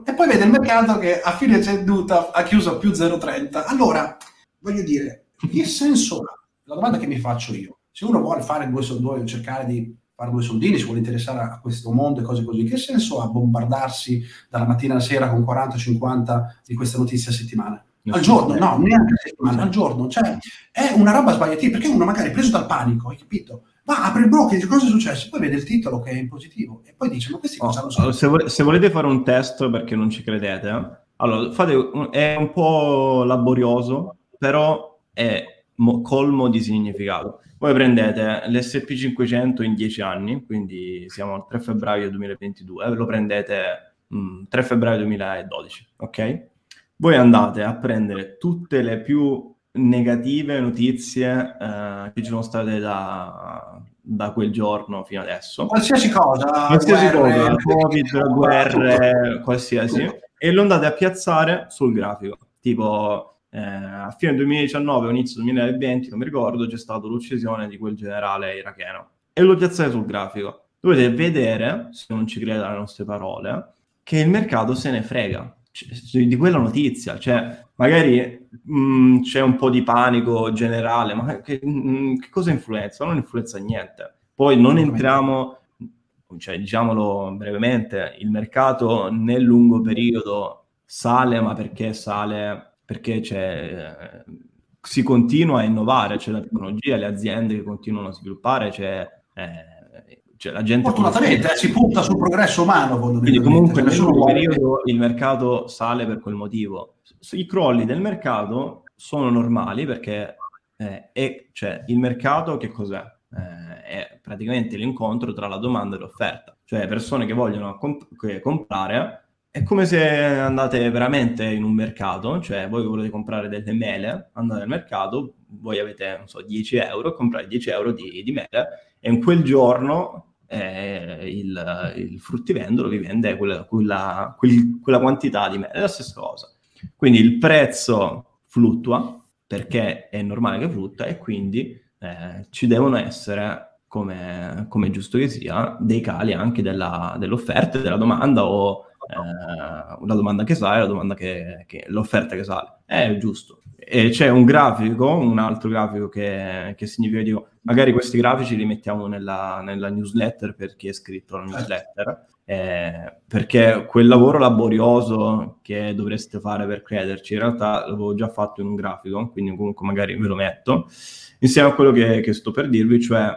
e poi vede il mercato che a fine seduta ha chiuso a più 0,30. Allora, voglio dire, che senso ha? La domanda che mi faccio io, se uno vuole fare due soldoni, cercare di fare due soldini, si vuole interessare a questo mondo e cose così, che senso ha bombardarsi dalla mattina alla sera con 40-50 di queste notizie a settimana? Al giorno, no, neanche a settimana, al giorno. Cioè, è una roba sbagliata, perché uno magari preso dal panico, hai capito? Va, apre il blocco e dice cosa è successo, poi vede il titolo che è in positivo e poi dice ma questi cosa oh, hanno se, vo- se, volete fare un test perché non ci credete, eh? allora fate un- è un po' laborioso, però è mo- colmo di significato. Voi prendete l'SP500 in 10 anni, quindi siamo al 3 febbraio 2022, lo prendete mh, mm, 3 febbraio 2012, ok? Voi andate a prendere tutte le più negative notizie eh, che ci sono state da, da, quel giorno fino adesso. Qualsiasi cosa. Qualsiasi guerre, cosa, Covid, guerre, qualsiasi. E lo andate a piazzare sul grafico. Tipo, eh, a fine 2019 o inizio 2020, non mi ricordo, c'è stata l'uccisione di quel generale iracheno. E lo piazzate sul grafico. Dovete vedere, se non ci credete alle nostre parole, che il mercato se ne frega di quella notizia. Cioè, magari mh, mm, c'è un po' di panico generale, ma che, mh, mm, che, cosa influenza? Non influenza niente. Poi non entriamo, cioè, diciamolo brevemente, il mercato nel lungo periodo sale, ma perché sale? Perché c'è, eh, si continua a innovare, c'è la tecnologia, le aziende che continuano a sviluppare, c'è... Eh, cioè, la gente Fortunatamente eh, si punta sul progresso umano. Quindi comunque nel lungo periodo il mercato sale per quel motivo. I crolli del mercato sono normali perché eh, è, cioè, il mercato che cos'è? Eh, è praticamente l'incontro tra la domanda e l'offerta. cioè persone che vogliono comp- che comprare, è come se andate veramente in un mercato, cioè voi volete comprare delle mele, andate al mercato, voi avete, non so, 10 euro, comprate 10 euro di, di mele e in quel giorno eh, il, il, fruttivendolo vi vende quella, quella, quel, quella quantità di mele, è la stessa cosa. Quindi il prezzo fluttua perché è normale che flutta e quindi eh, ci devono essere, come, come, giusto che sia, dei cali anche della, dell'offerta e della domanda o eh, una domanda che sale, la domanda che, che, l'offerta che sale. È giusto. E c'è un grafico, un altro grafico che, che significa, dico, magari questi grafici li mettiamo nella, nella newsletter per chi è iscritto alla newsletter, eh, perché quel lavoro laborioso che dovreste fare per crederci, in realtà l'avevo già fatto in un grafico, quindi comunque magari ve lo metto, insieme a quello che, che sto per dirvi, cioè...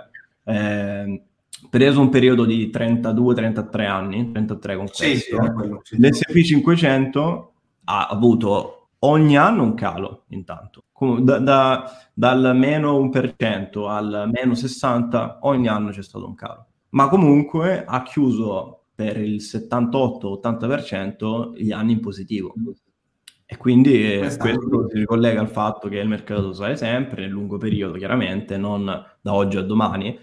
Eh, preso un periodo di 32-33 anni, 33 con questo, sì, sì, sì. l'S&P 500 ha avuto ogni anno un calo intanto, da, da, dal meno 1% al meno 60 ogni anno c'è stato un calo, ma comunque ha chiuso per il 78-80% gli anni in positivo. E quindi eh, questo si ricollega al fatto che il mercato sale sempre nel lungo periodo, chiaramente, non da oggi a domani,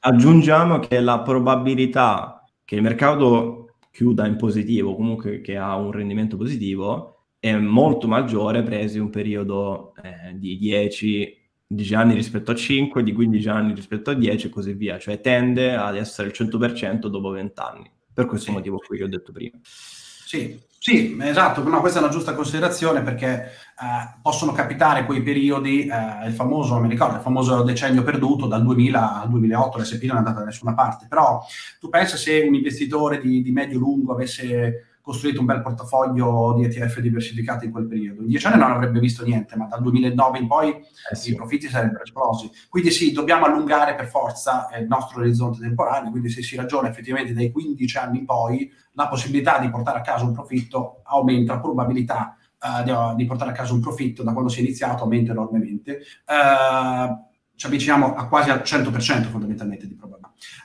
aggiungiamo che la probabilità che il mercato chiuda in positivo, comunque che ha un rendimento positivo, è molto maggiore presi un periodo eh, di 10, 10 anni rispetto a 5, di 15 anni rispetto a 10 e così via, cioè tende ad essere il 100% dopo 20 anni, per questo sì. motivo qui che ho detto prima. Sì, sì, esatto, no, questa è una giusta considerazione perché eh, possono capitare quei periodi, eh, il famoso, mi ricordo, il famoso decennio perduto dal 2000 al 2008, l'SP non è andata da nessuna parte, però tu pensa se un investitore di, di medio-lungo avesse costruito un bel portafoglio di ETF diversificati in quel periodo. In dieci anni non avrebbe visto niente, ma dal 2009 in poi eh sì. i profitti sarebbero esplosi. Quindi sì, dobbiamo allungare per forza il nostro orizzonte temporale, quindi se si ragiona effettivamente dai 15 anni in poi, la possibilità di portare a casa un profitto aumenta, la probabilità uh, di, di, portare a casa un profitto da quando si è iniziato aumenta enormemente. Uh, ci avviciniamo a quasi al 100% fondamentalmente di probabilità.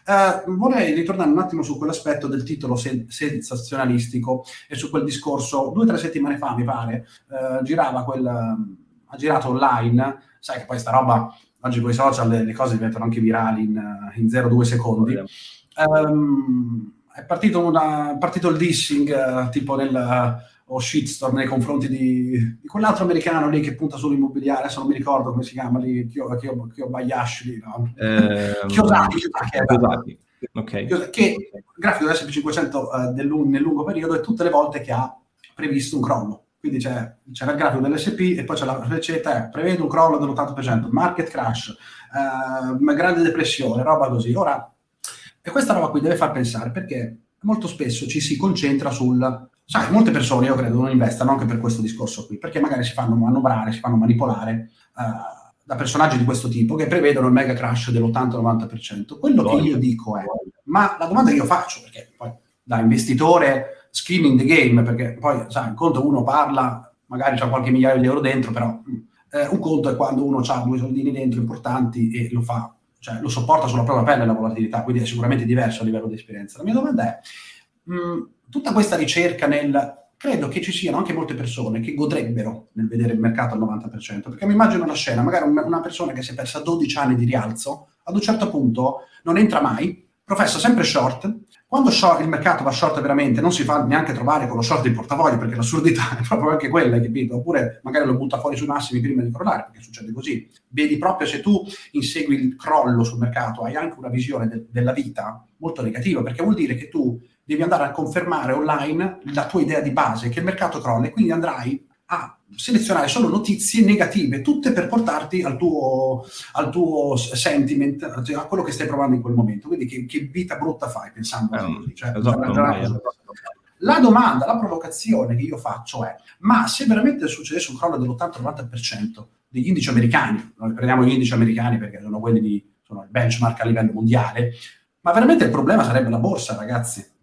Uh, vorrei ritornare un attimo su quell'aspetto del titolo sen- sensazionalistico e su quel discorso. Due o tre settimane fa, mi pare, uh, girava quel, uh, ha girato online, sai che poi sta roba, oggi con i social le, le cose diventano anche virali in, in 0-2 secondi. Um, è partito, una, è partito il dissing tipo nel o shitstorm nei confronti di, di, quell'altro americano lì che punta sull'immobiliare, adesso non mi ricordo come si chiama lì, Kyobayashi lì, no? Eh, Kiyosaki, Kiyosaki, okay. che grafico dell'S500 uh, nel lungo periodo è tutte le volte che ha previsto un crollo. Quindi c'è, c'è il grafico dell'SP e poi c'è la receta, prevede un crollo dell'80%, market crash, uh, grande depressione, roba così. Ora, e questa roba qui deve far pensare perché molto spesso ci si concentra sul Sai, molte persone, io credo, non investano anche per questo discorso qui, perché magari si fanno manovrare, si fanno manipolare uh, da personaggi di questo tipo che prevedono il mega crash dell'80-90%. Quello che io dico è, ma la domanda che io faccio, perché poi da investitore skin in the game, perché poi, sai, un conto uno parla, magari c'ha qualche migliaio di euro dentro, però eh, un conto è quando uno ha due soldini dentro importanti e lo fa, cioè lo sopporta sulla propria pelle la volatilità, quindi è sicuramente diverso a livello di esperienza. La mia domanda è, mh, tutta questa ricerca nel... Credo che ci siano anche molte persone che godrebbero nel vedere il mercato al 90%, perché mi immagino la scena, magari una persona che si è persa 12 anni di rialzo, ad un certo punto non entra mai, professa sempre short, quando short, il mercato va short veramente non si fa neanche trovare con lo short in portafoglio perché l'assurdità è proprio anche quella, capito? Oppure magari lo butta fuori sui massimi prima di crollare perché succede così. Vedi proprio se tu insegui il crollo sul mercato hai anche una visione de- della vita molto negativa perché vuol dire che tu devi andare a confermare online la tua idea di base, che il mercato crolla e quindi andrai a selezionare solo notizie negative, tutte per portarti al tuo, al tuo sentiment, cioè a quello che stai provando in quel momento. Quindi che, che vita brutta fai pensando um, così. Cioè, esatto, la domanda, la provocazione che io faccio è, ma se veramente succedesse un crollo dell'80-90% degli indici americani, noi prendiamo gli indici americani perché sono quelli di, sono il benchmark a livello mondiale, ma veramente il problema sarebbe la borsa, ragazzi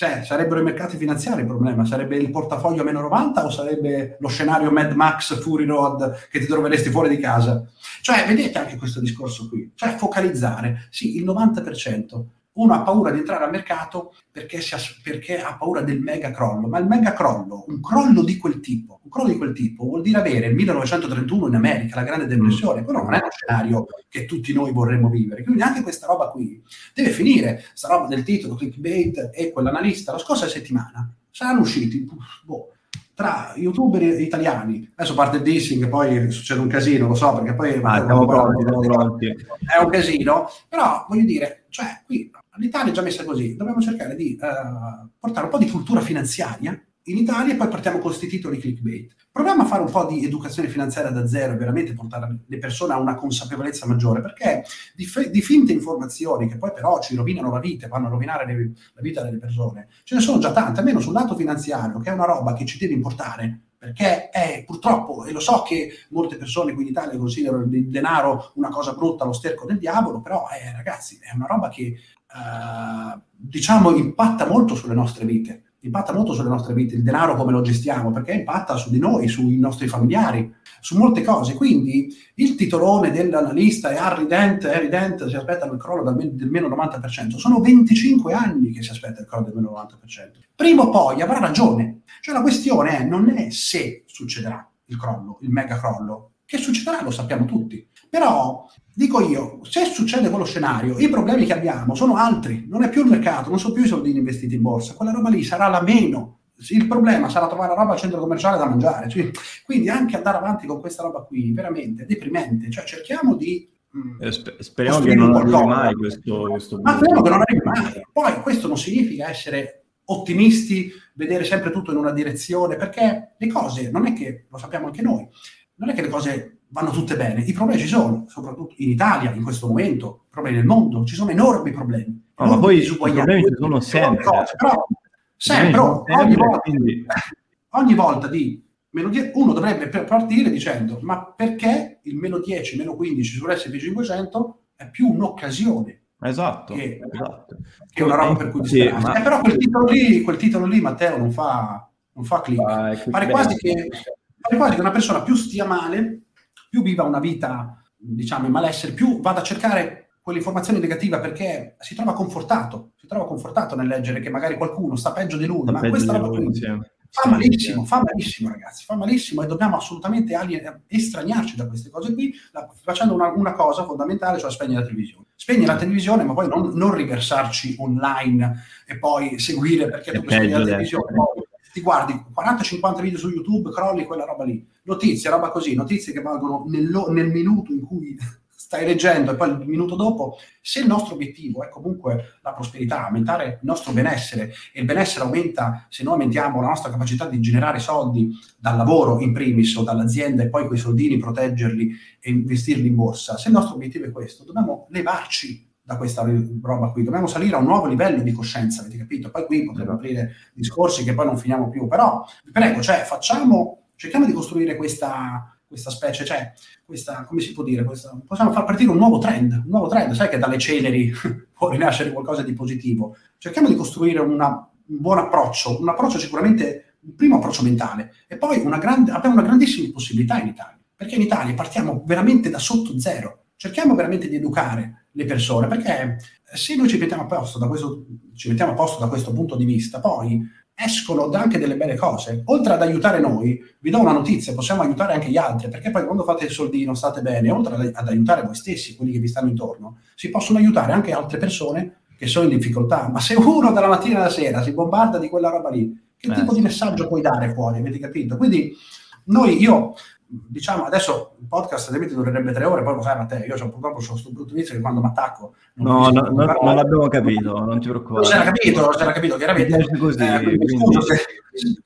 cioè, sarebbero i mercati finanziari il problema? Sarebbe il portafoglio a meno 90 o sarebbe lo scenario Mad Max Fury Road che ti troveresti fuori di casa? Cioè, vedete anche questo discorso qui. Cioè, focalizzare, sì, il 90%, uno ha paura di entrare al mercato perché, si ha, perché, ha paura del mega crollo, ma il mega crollo, un crollo di quel tipo, un crollo di quel tipo vuol dire avere il 1931 in America, la grande depressione, quello non è uno scenario che tutti noi vorremmo vivere, quindi anche questa roba qui deve finire, questa roba del titolo, clickbait e quell'analista, la scorsa settimana saranno usciti, boh, tra youtuber italiani, adesso parte il dissing, poi succede un casino, lo so, perché poi ah, siamo pronti, siamo pronti. è un casino, però voglio dire, cioè qui l'Italia è già messa così, dobbiamo cercare di uh, portare un po' di cultura finanziaria in Italia e poi partiamo con questi titoli clickbait. Proviamo a fare un po' di educazione finanziaria da zero e veramente portare le persone a una consapevolezza maggiore, perché di, fe- di finte informazioni che poi però ci rovinano la vita, vanno a rovinare le, la vita delle persone, ce ne sono già tante, almeno sul lato finanziario, che è una roba che ci deve importare, perché è purtroppo, e lo so che molte persone qui in Italia considerano il denaro una cosa brutta, lo sterco del diavolo, però eh, ragazzi è una roba che eh, diciamo impatta molto sulle nostre vite impatta molto sulle nostre vite, il denaro come lo gestiamo, perché impatta su di noi, sui nostri familiari, su molte cose. Quindi il titolone dell'analista è Harry Dent, Harry Dent si aspetta il crollo del, del meno 90%. Sono 25 anni che si aspetta il crollo del meno 90%. Prima o poi avrà ragione. Cioè la questione è, non è se succederà il crollo, il mega crollo, che succederà lo sappiamo tutti. Però dico io, se succede quello scenario, i problemi che abbiamo sono altri, non è più il mercato, non sono più i soldini investiti in borsa, quella roba lì sarà la meno. Il problema sarà trovare la roba al centro commerciale da mangiare. Cioè, quindi anche andare avanti con questa roba qui, veramente, è deprimente. Cioè, cerchiamo di mm, eh, speriamo che non arrivi mai questo, questo Ma speriamo che non arrivi mai. Poi questo non significa essere ottimisti, vedere sempre tutto in una direzione, perché le cose non è che, lo sappiamo anche noi, non è che le cose vanno tutte bene. I problemi ci sono, soprattutto in Italia in questo momento, problemi nel mondo, ci sono enormi problemi. No, ma poi i problemi ci sono sempre. Cose, però, sempre, ogni, volta, quindi... ogni volta di meno 10, uno dovrebbe partire dicendo ma perché il meno 10, meno 15 sull'SP500 è più un'occasione Esatto, che, esatto. che una roba per cui sì, ma... eh, però quel titolo, lì, quel titolo lì, Matteo, non fa, non fa click. Ah, pare, quasi che, pare quasi che una persona più stia male più viva una vita, diciamo, in malessere, più vada a cercare quell'informazione negativa perché si trova confortato, si trova confortato nel leggere che magari qualcuno sta peggio di lui, sta ma questa roba qui fa malissimo, fa malissimo ragazzi, fa malissimo e dobbiamo assolutamente alien- estraniarci da queste cose qui facendo una, una, cosa fondamentale, cioè spegnere la televisione. Spegne la televisione ma poi non, non riversarci online e poi seguire perché tu spegni la televisione, poi ti guardi 40-50 video su YouTube, crolli quella roba lì. Notizie, roba così, notizie che valgono nel, nel minuto in cui stai leggendo e poi il minuto dopo, se il nostro obiettivo è comunque la prosperità, aumentare il nostro benessere e il benessere aumenta se noi aumentiamo la nostra capacità di generare soldi dal lavoro in primis o dall'azienda e poi quei soldini proteggerli e investirli in borsa, se il nostro obiettivo è questo, dobbiamo levarci da questa roba qui. Dobbiamo salire a un nuovo livello di coscienza, avete capito? Poi qui potremmo aprire discorsi che poi non finiamo più, però vi prego, cioè, facciamo, cerchiamo di costruire questa, questa specie, cioè, questa, come si può dire, questa, possiamo far partire un nuovo trend, un nuovo trend, sai che dalle celeri può rinascere qualcosa di positivo. Cerchiamo di costruire una, un buon approccio, un approccio sicuramente, un primo approccio mentale, e poi una grande, abbiamo una grandissima possibilità in Italia, perché in Italia partiamo veramente da sotto zero, cerchiamo veramente di educare le persone, perché se noi ci mettiamo a posto da questo, ci mettiamo a posto da questo punto di vista, poi escono anche delle belle cose. Oltre ad aiutare noi, vi do una notizia, possiamo aiutare anche gli altri, perché poi quando fate il soldino state bene, oltre ad aiutare voi stessi, quelli che vi stanno intorno, si possono aiutare anche altre persone che sono in difficoltà. Ma se uno dalla mattina alla sera si bombarda di quella roba lì, che eh, tipo di messaggio puoi dare fuori? Avete capito? Quindi noi, io diciamo adesso il podcast limite durerebbe tre ore, poi lo sai a te, io cioè, purtroppo ho questo brutto inizio che quando mi attacco... No, no, no non l'abbiamo capito, non ti preoccupare. Non si era capito, non si era capito, chiaramente. Così, eh, quindi... scuso se,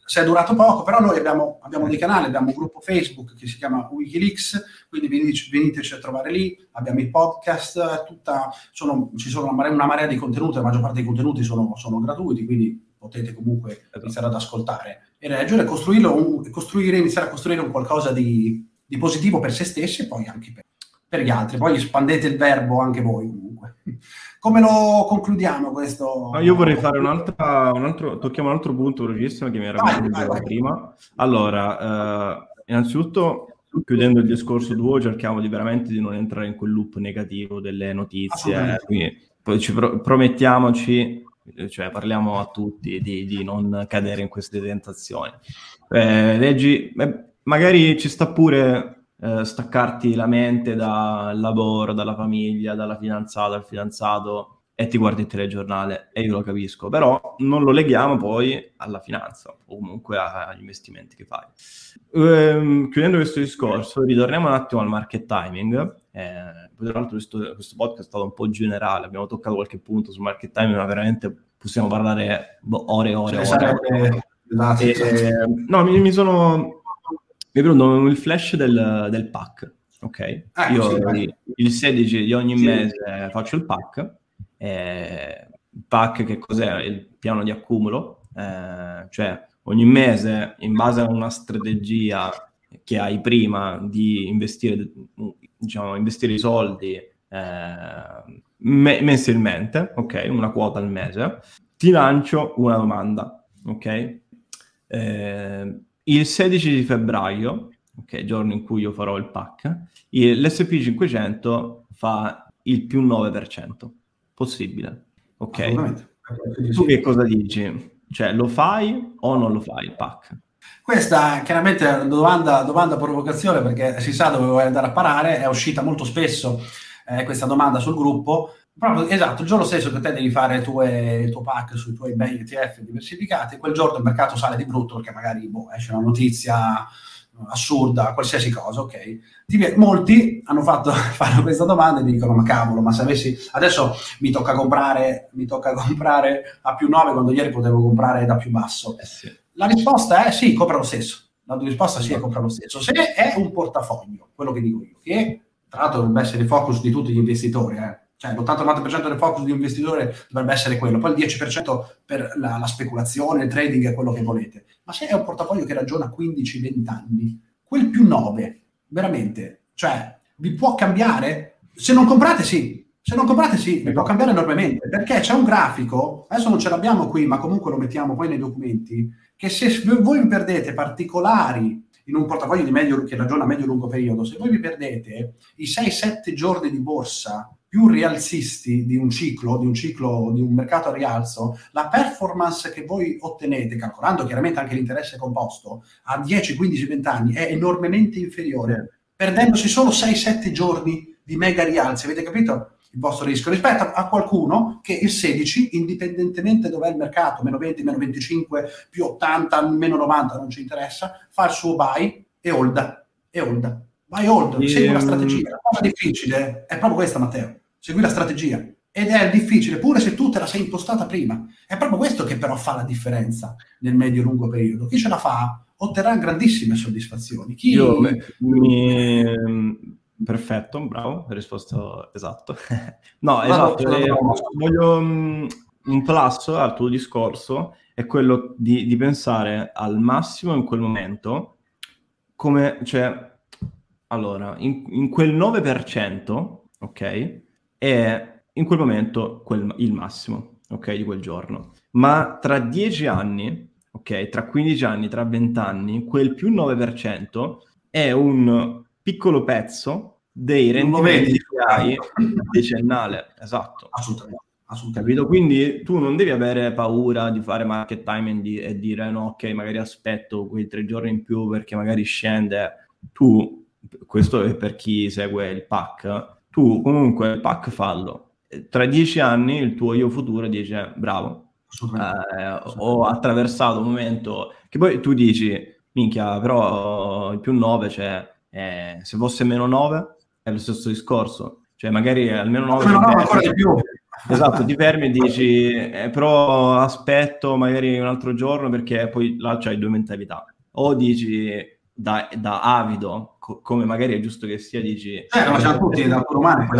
se, è durato poco, però noi abbiamo, abbiamo dei canali, abbiamo un gruppo Facebook che si chiama Wikileaks, quindi veniteci, veniteci a trovare lì, abbiamo i podcast, tutta, sono, ci sono una marea, una marea, di contenuti, la maggior parte dei contenuti sono, sono gratuiti, quindi potete comunque esatto. iniziare ad ascoltare e leggere e costruirlo, costruire, iniziare a costruire un qualcosa di, di, positivo per se stessi e poi anche per, per, gli altri. Poi espandete il verbo anche voi comunque. Come lo concludiamo questo? No, io vorrei fare un'altra, un altro, tocchiamo un altro punto velocissimo che mi era venuto prima. Allora, eh, innanzitutto chiudendo il discorso tuo, cerchiamo di veramente di non entrare in quel loop negativo delle notizie. Quindi poi ci pro- promettiamoci, cioè parliamo a tutti di, di non cadere in queste tentazioni. Eh, leggi, eh, magari ci sta pure eh, staccarti la mente dal lavoro, dalla famiglia, dalla fidanzata, dal fidanzato e ti guardi il telegiornale e io lo capisco, però non lo leghiamo poi alla finanza o comunque agli investimenti che fai. Ehm, chiudendo questo discorso, ritorniamo un attimo al market timing. Eh, tra l'altro questo, questo, podcast è stato un po' generale, abbiamo toccato qualche punto sul market timing, ma veramente possiamo parlare boh, ore e ore. e ore. ore. E, no, mi, mi sono... Mi è venuto il flash del, del pack, ok? Ah, io sì, il 16 di ogni sì. mese faccio il pack eh, PAC che cos'è? Il piano di accumulo, eh, cioè ogni mese in base a una strategia che hai prima di investire, diciamo, investire i soldi eh, me- mensilmente, ok? Una quota al mese, ti lancio una domanda, ok? Eh, il 16 di febbraio, ok, giorno in cui io farò il PAC, l'SP 500 fa il più 9% possibile. Ok? Tu che cosa dici? Cioè, lo fai o non lo fai il pack? Questa chiaramente è una domanda, domanda provocazione perché si sa dove vuoi andare a parare, è uscita molto spesso eh, questa domanda sul gruppo. Proprio, esatto, il giorno stesso che te devi fare tue, il tuo pack sui tuoi bei ETF diversificati, quel giorno il mercato sale di brutto perché magari boh, esce una notizia assurda, qualsiasi cosa, ok? molti hanno fatto fanno questa domanda e dicono: Ma cavolo, ma se avessi adesso mi tocca comprare, mi tocca comprare a più 9 quando ieri potevo comprare da più basso. Eh sì. La risposta è sì, compra lo stesso. La risposta sì, è compra lo stesso. Se è un portafoglio, quello che dico io, che tra l'altro dovrebbe essere il focus di tutti gli investitori, eh. Cioè l'80-90% del focus di un investitore dovrebbe essere quello, poi il 10% per la, la speculazione, il trading è quello che volete. Ma se è un portafoglio che ragiona 15-20 anni, quel più 9 veramente, cioè, vi può cambiare? Se non comprate, sì. Se non comprate, sì, vi può cambiare enormemente, perché c'è un grafico, adesso non ce l'abbiamo qui, ma comunque lo mettiamo poi nei documenti, che se voi vi perdete particolari in un portafoglio di medio, che ragiona a medio-lungo periodo, se voi vi perdete i 6-7 giorni di borsa più rialzisti di un ciclo, di un ciclo, di un mercato a rialzo, la performance che voi ottenete, calcolando chiaramente anche l'interesse composto, a 10, 15, 20 anni è enormemente inferiore, perdendosi solo 6-7 giorni di mega rialzi. Avete capito il vostro rischio? Rispetto a qualcuno che il 16, indipendentemente dov'è il mercato, meno 20, meno 25, più 80, meno 90, non ci interessa, fa il suo buy e hold. E hold. Buy hold, segui la strategia. La cosa difficile è proprio questa, Matteo segui la strategia. Ed è difficile, pure se tu te la sei impostata prima. È proprio questo che però fa la differenza nel medio-lungo periodo. Chi ce la fa otterrà grandissime soddisfazioni. Chi... Io mi... Perfetto, bravo, risposto esatto. no, esatto, eh, voglio um, un plus al tuo discorso è quello di, di, pensare al massimo in quel momento come, cioè, allora, in, in quel 9%, ok? È in quel momento quel, il massimo, ok, di quel giorno. Ma tra 10 anni, ok, tra 15 anni, tra 20 anni, quel più 9% è un piccolo pezzo dei rendimenti che hai decennale, esatto. Assolutamente. Capito? Quindi tu non devi avere paura di fare market time di, e dire no, ok, magari aspetto quei tre giorni in più perché magari scende. Tu, questo è per chi segue il pack, tu comunque il pack fallo. Tra dieci anni il tuo io futuro dice bravo, eh, ho attraversato un momento che poi tu dici minchia però il più 9 cioè eh, se fosse meno 9 è lo stesso discorso. Cioè magari almeno 9 no, no, ancora di più. Esatto ti fermi e dici eh, però aspetto magari un altro giorno perché poi là c'hai due mentalità. O dici da, da avido, co- come magari è giusto che sia, dici... Eh, ma siamo tutti da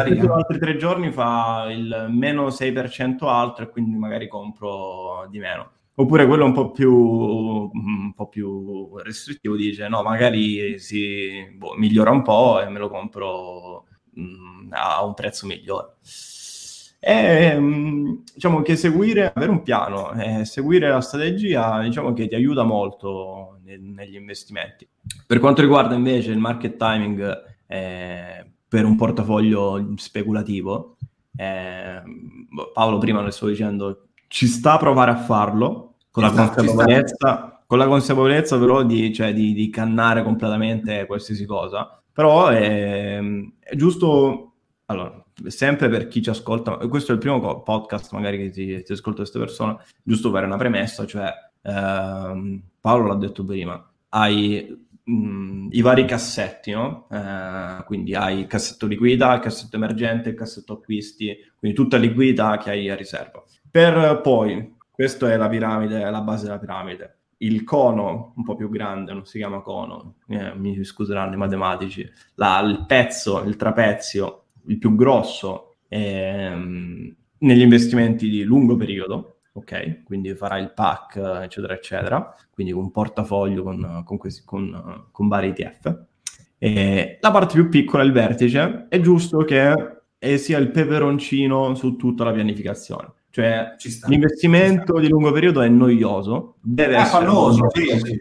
lì. altri tre giorni fa il meno 6% altro e quindi magari compro di meno. Oppure quello un po' più, un po più restrittivo dice no, magari si boh, migliora un po' e me lo compro mh, a un prezzo migliore è diciamo che seguire, avere un piano, eh, seguire la strategia, diciamo che ti aiuta molto ne, negli investimenti. Per quanto riguarda invece il market timing eh, per un portafoglio speculativo, eh, Paolo prima lo stavo dicendo, ci sta a provare a farlo con la consapevolezza, con la consapevolezza però di, cioè, di, di, cannare completamente qualsiasi cosa. Però è, è giusto, allora, sempre per chi ci ascolta, questo è il primo podcast magari che ti, ti ascolta queste persone, giusto per una premessa, cioè ehm, Paolo l'ha detto prima, hai mh, i vari cassetti, no? Eh, quindi hai il cassetto liquida, il cassetto emergente, il cassetto acquisti, quindi tutta liquidità che hai a riserva. Per poi, questa è la piramide, la base della piramide. Il cono un po' più grande, non si chiama cono, eh, mi scuseranno i matematici, la, il pezzo, il trapezio, il più grosso, ehm, negli investimenti di lungo periodo, ok? Quindi farà il pack, eccetera, eccetera, quindi un portafoglio con, con, questi, con, con vari ETF. E la parte più piccola, il vertice, è giusto che sia il peperoncino su tutta la pianificazione. Cioè, l'investimento di lungo periodo è noioso, deve è essere... Falloso, sì, sì.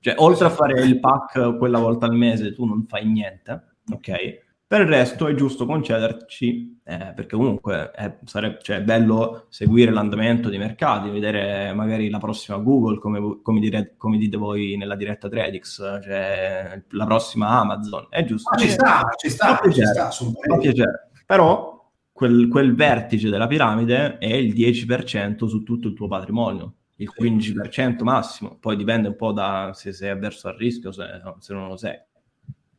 Cioè, oltre a fare il pack quella volta al mese, tu non fai niente, ok? Per il resto è giusto concederci, eh, perché comunque è, sarebbe, cioè, è bello seguire l'andamento dei mercati, vedere magari la prossima Google, come, come, dire, come dite voi nella diretta Tradix, cioè la prossima Amazon. È giusto. Ma ci sta, ci sta, ci sta, fa piacere. Però quel, quel vertice della piramide è il 10% su tutto il tuo patrimonio il 15% massimo, poi dipende un po' da se sei avverso al rischio, se, se non lo sei.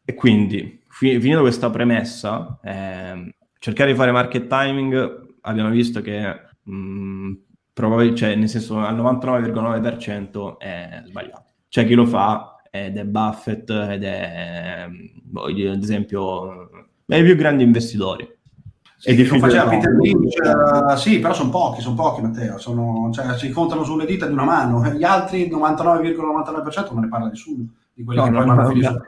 E quindi, fi- finita questa premessa, eh, cercare di fare market timing, abbiamo visto che mh, mm, probabil- cioè, nel senso al 99,9% è sbagliato. C'è chi lo fa ed è Buffett ed è, boh, ad esempio, i più grandi investitori. Sì, lo faceva Peter Lynch, uh, sì, però sono pochi, sono pochi Matteo, sono, cioè, si contano sulle dita di una mano, gli altri 99,99% non ne parla nessuno, di quelli no, che no, poi no, non finiscono.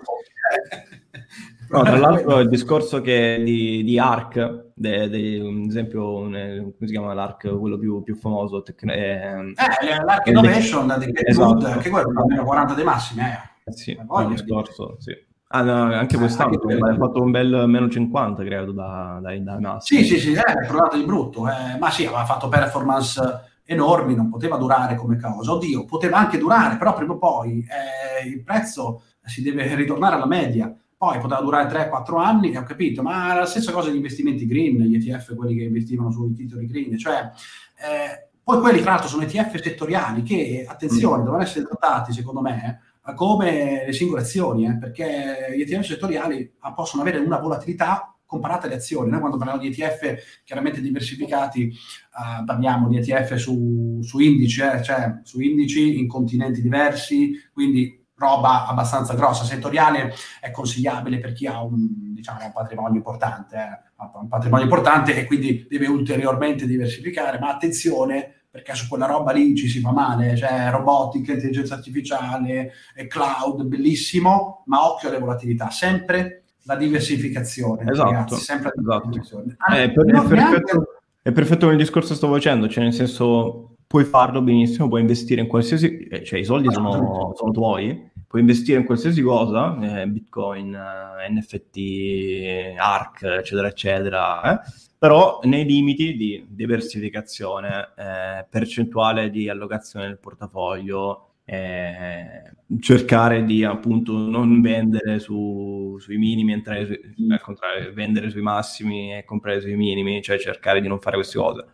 No, tra l'altro il discorso che di, di ARC, de, de, un esempio, un, come si chiama l'ARC, quello più, più famoso? Tec- eh, eh, L'ARC Innovation di esatto. anche quello, almeno 40 dei massimi. Eh. Eh sì, il discorso, sì. Ah, no, anche eh, quest'anno ha fatto un bel meno 50, credo, da, dai, da Sì, sì, sì, è provato di brutto. Eh, ma sì, aveva fatto performance enormi, non poteva durare come cosa. Oddio, poteva anche durare, però prima o poi eh, il prezzo si deve ritornare alla media poi poteva durare 3-4 anni e ho capito, ma la stessa cosa gli investimenti green, gli ETF, quelli che investivano sui titoli green, cioè eh, poi quelli tra l'altro sono ETF settoriali che, attenzione, mm. devono essere trattati secondo me come le singole azioni, eh, perché gli ETF settoriali ah, possono avere una volatilità comparata alle azioni. Noi quando parliamo di ETF chiaramente diversificati uh, parliamo di ETF su, su indici, eh, cioè su indici in continenti diversi, quindi roba abbastanza grossa. Settoriale è consigliabile per chi ha un, diciamo, un patrimonio importante, eh, un patrimonio importante e quindi deve ulteriormente diversificare, ma attenzione perché su quella roba lì ci si fa male, cioè robotica, intelligenza artificiale, cloud, bellissimo, ma occhio alle volatilità, sempre la diversificazione, esatto, ragazzi, sempre la esatto. diversificazione. Ah, è, per, è, perfetto, neanche... è perfetto il discorso che stavo facendo, cioè nel senso puoi farlo benissimo, puoi investire in qualsiasi, eh, cioè i soldi sono, sono tuoi, puoi investire in qualsiasi cosa, eh, Bitcoin, eh, NFT, ARC, eccetera, eccetera, eh? però nei limiti di diversificazione, eh, percentuale di allocazione del portafoglio, eh, cercare di appunto non vendere su, sui minimi, entrare su, al contrario, vendere sui massimi e comprare sui minimi, cioè cercare di non fare queste cose.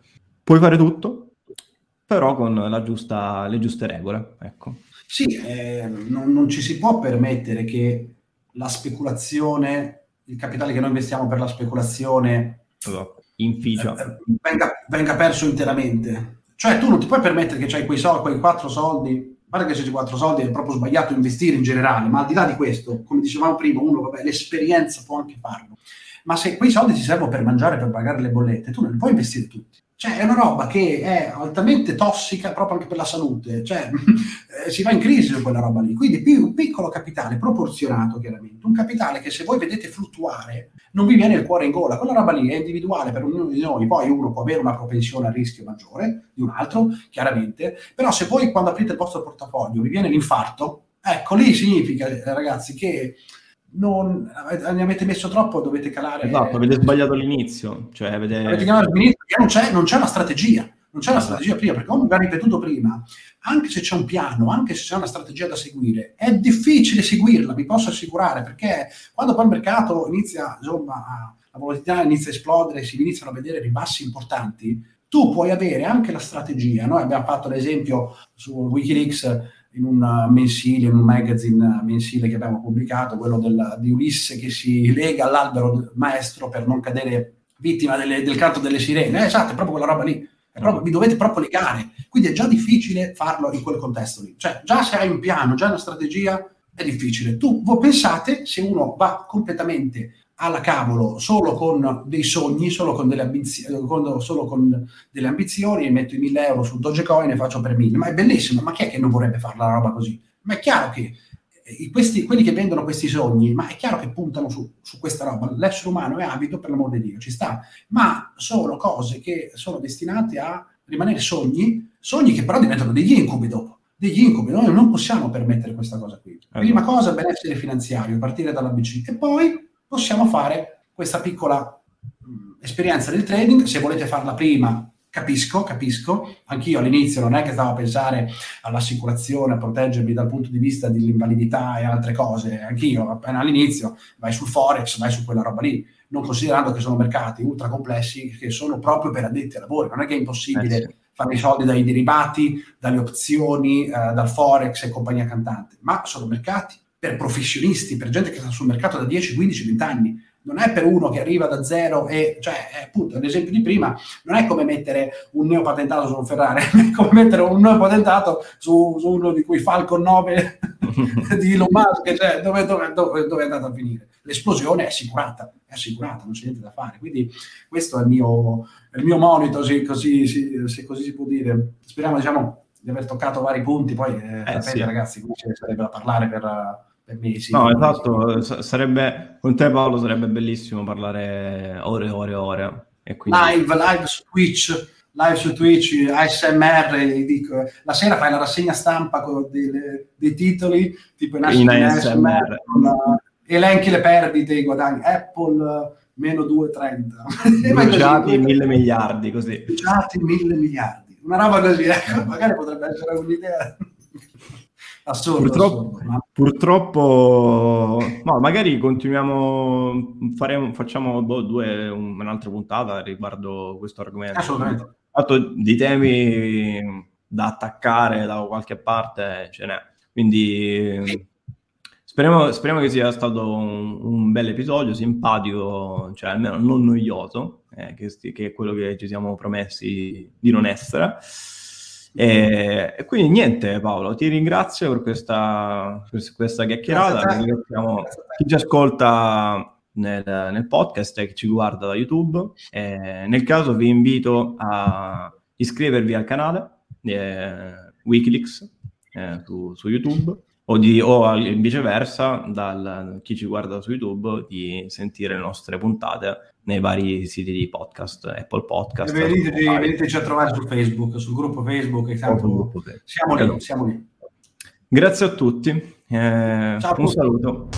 Puoi fare tutto, però con giusta, le giuste regole. Ecco. Sì, eh, non, non, ci si può permettere che la speculazione, il capitale che noi investiamo per la speculazione inficia. Eh, venga, venga, perso interamente. Cioè tu non ti puoi permettere che c'hai quei, soldi, quei quattro soldi, guarda che se c'è quattro soldi è proprio sbagliato investire in generale, ma al di là di questo, come dicevamo prima, uno, vabbè, l'esperienza può anche farlo. Ma se quei soldi ti servono per mangiare, per pagare le bollette, tu non li puoi investire tutti. Cioè, è una roba che è altamente tossica proprio anche per la salute, cioè eh, si va in crisi su quella roba lì. Quindi più un piccolo capitale proporzionato, chiaramente, un capitale che se voi vedete fluttuare non vi viene il cuore in gola. Quella roba lì è individuale per ognuno di noi, poi uno può avere una propensione a rischio maggiore di un altro, chiaramente, però se voi quando aprite il vostro portafoglio vi viene l'infarto, ecco lì significa, ragazzi, che non ne avete messo troppo, dovete calare. Esatto, avete sbagliato l'inizio. Cioè avete... avete l'inizio non c'è, non c'è una strategia. Non c'è una esatto. strategia prima, perché come abbiamo ripetuto prima, anche se c'è un piano, anche se c'è una strategia da seguire, è difficile seguirla, vi posso assicurare, perché quando poi il mercato inizia, insomma, la volatilità inizia a esplodere, si iniziano a vedere ribassi importanti, tu puoi avere anche la strategia. Noi abbiamo fatto l'esempio su Wikileaks in un mensile, in un magazine mensile che abbiamo pubblicato, quello del, di Ulisse che si lega all'albero maestro per non cadere vittima delle, del canto delle sirene. Eh, esatto, è proprio quella roba lì. Proprio, vi dovete proprio legare. Quindi è già difficile farlo in quel contesto lì. Cioè, già se hai un piano, già una strategia, è difficile. Tu voi pensate, se uno va completamente alla cavolo solo con dei sogni, solo con delle, ambizioni, solo con delle ambizioni e metto i 1000 euro su Dogecoin e faccio per 1000. Ma è bellissimo, ma chi è che non vorrebbe fare la roba così? Ma è chiaro che questi, quelli che vendono questi sogni, ma è chiaro che puntano su, su, questa roba. L'essere umano è avido, per l'amor di Dio, ci sta, ma sono cose che sono destinate a rimanere sogni, sogni che però diventano degli incubi dopo. Degli incubi, noi non possiamo permettere questa cosa qui. Prima cosa, benessere finanziario, partire dall'ABC e poi possiamo fare questa piccola mh, esperienza del trading. Se volete farla prima, Capisco, capisco. Anch'io all'inizio non è che stavo a pensare all'assicurazione, a proteggermi dal punto di vista dell'invalidità e altre cose. Anch'io, appena all'inizio, vai sul Forex, vai su quella roba lì, non considerando che sono mercati ultra complessi che sono proprio per addetti ai lavori. Non è che è impossibile eh sì. fare i soldi dai derivati, dalle opzioni, eh, dal Forex e compagnia cantante, ma sono mercati per professionisti, per gente che sta sul mercato da 10, 15, 20 anni non è per uno che arriva da zero e, cioè, appunto, l'esempio di prima, non è come mettere un neopatentato su un Ferrari, è come mettere un neopatentato su, su uno di quei Falcon 9 di Elon Musk, cioè, dove, dove, dove, dove, è andato a finire? L'esplosione è assicurata, è assicurata, non c'è niente da fare. Quindi questo è il mio, è il mio monito, se così, se così si può dire. Speriamo, diciamo, di aver toccato vari punti, poi eh, eh, sapete sì. ragazzi, qui ci sarebbe da parlare per per mesi. No, esatto, sarebbe, con te Paolo sarebbe bellissimo parlare ore e ore e ore. E quindi... Live, live su Twitch, live su Twitch, ASMR, dico, la sera fai la rassegna stampa con delle, dei titoli, tipo in, in ASMR, con, elenchi le perdite, i guadagni, Apple meno 2,30. Bruciati mille miliardi, così. Bruciati mille miliardi. Una roba così, ecco, magari potrebbe essere un'idea. Assurdo, purtroppo, assurdo. purtroppo no, magari continuiamo, faremo, facciamo boh, due, un'altra puntata riguardo questo argomento. Assolutamente. Fatto di temi da attaccare da qualche parte ce n'è. Quindi speriamo, speriamo che sia stato un, un bel episodio, simpatico, cioè almeno non noioso, eh, che, che, è quello che ci siamo promessi di non essere. E, e, quindi niente Paolo, ti ringrazio per questa, per questa chiacchierata, ringraziamo chi ci ascolta nel, nel, podcast e chi ci guarda da YouTube. E nel caso vi invito a iscrivervi al canale eh, Wikileaks eh, su, su YouTube o, di, o viceversa, dal chi ci guarda su YouTube, di sentire le nostre puntate nei vari siti di podcast, Apple Podcast. Veniteci, veniteci a trovare su Facebook, sul gruppo Facebook, tanto, gruppo siamo lì, siamo lì. Grazie a tutti, eh, Ciao, un saluto.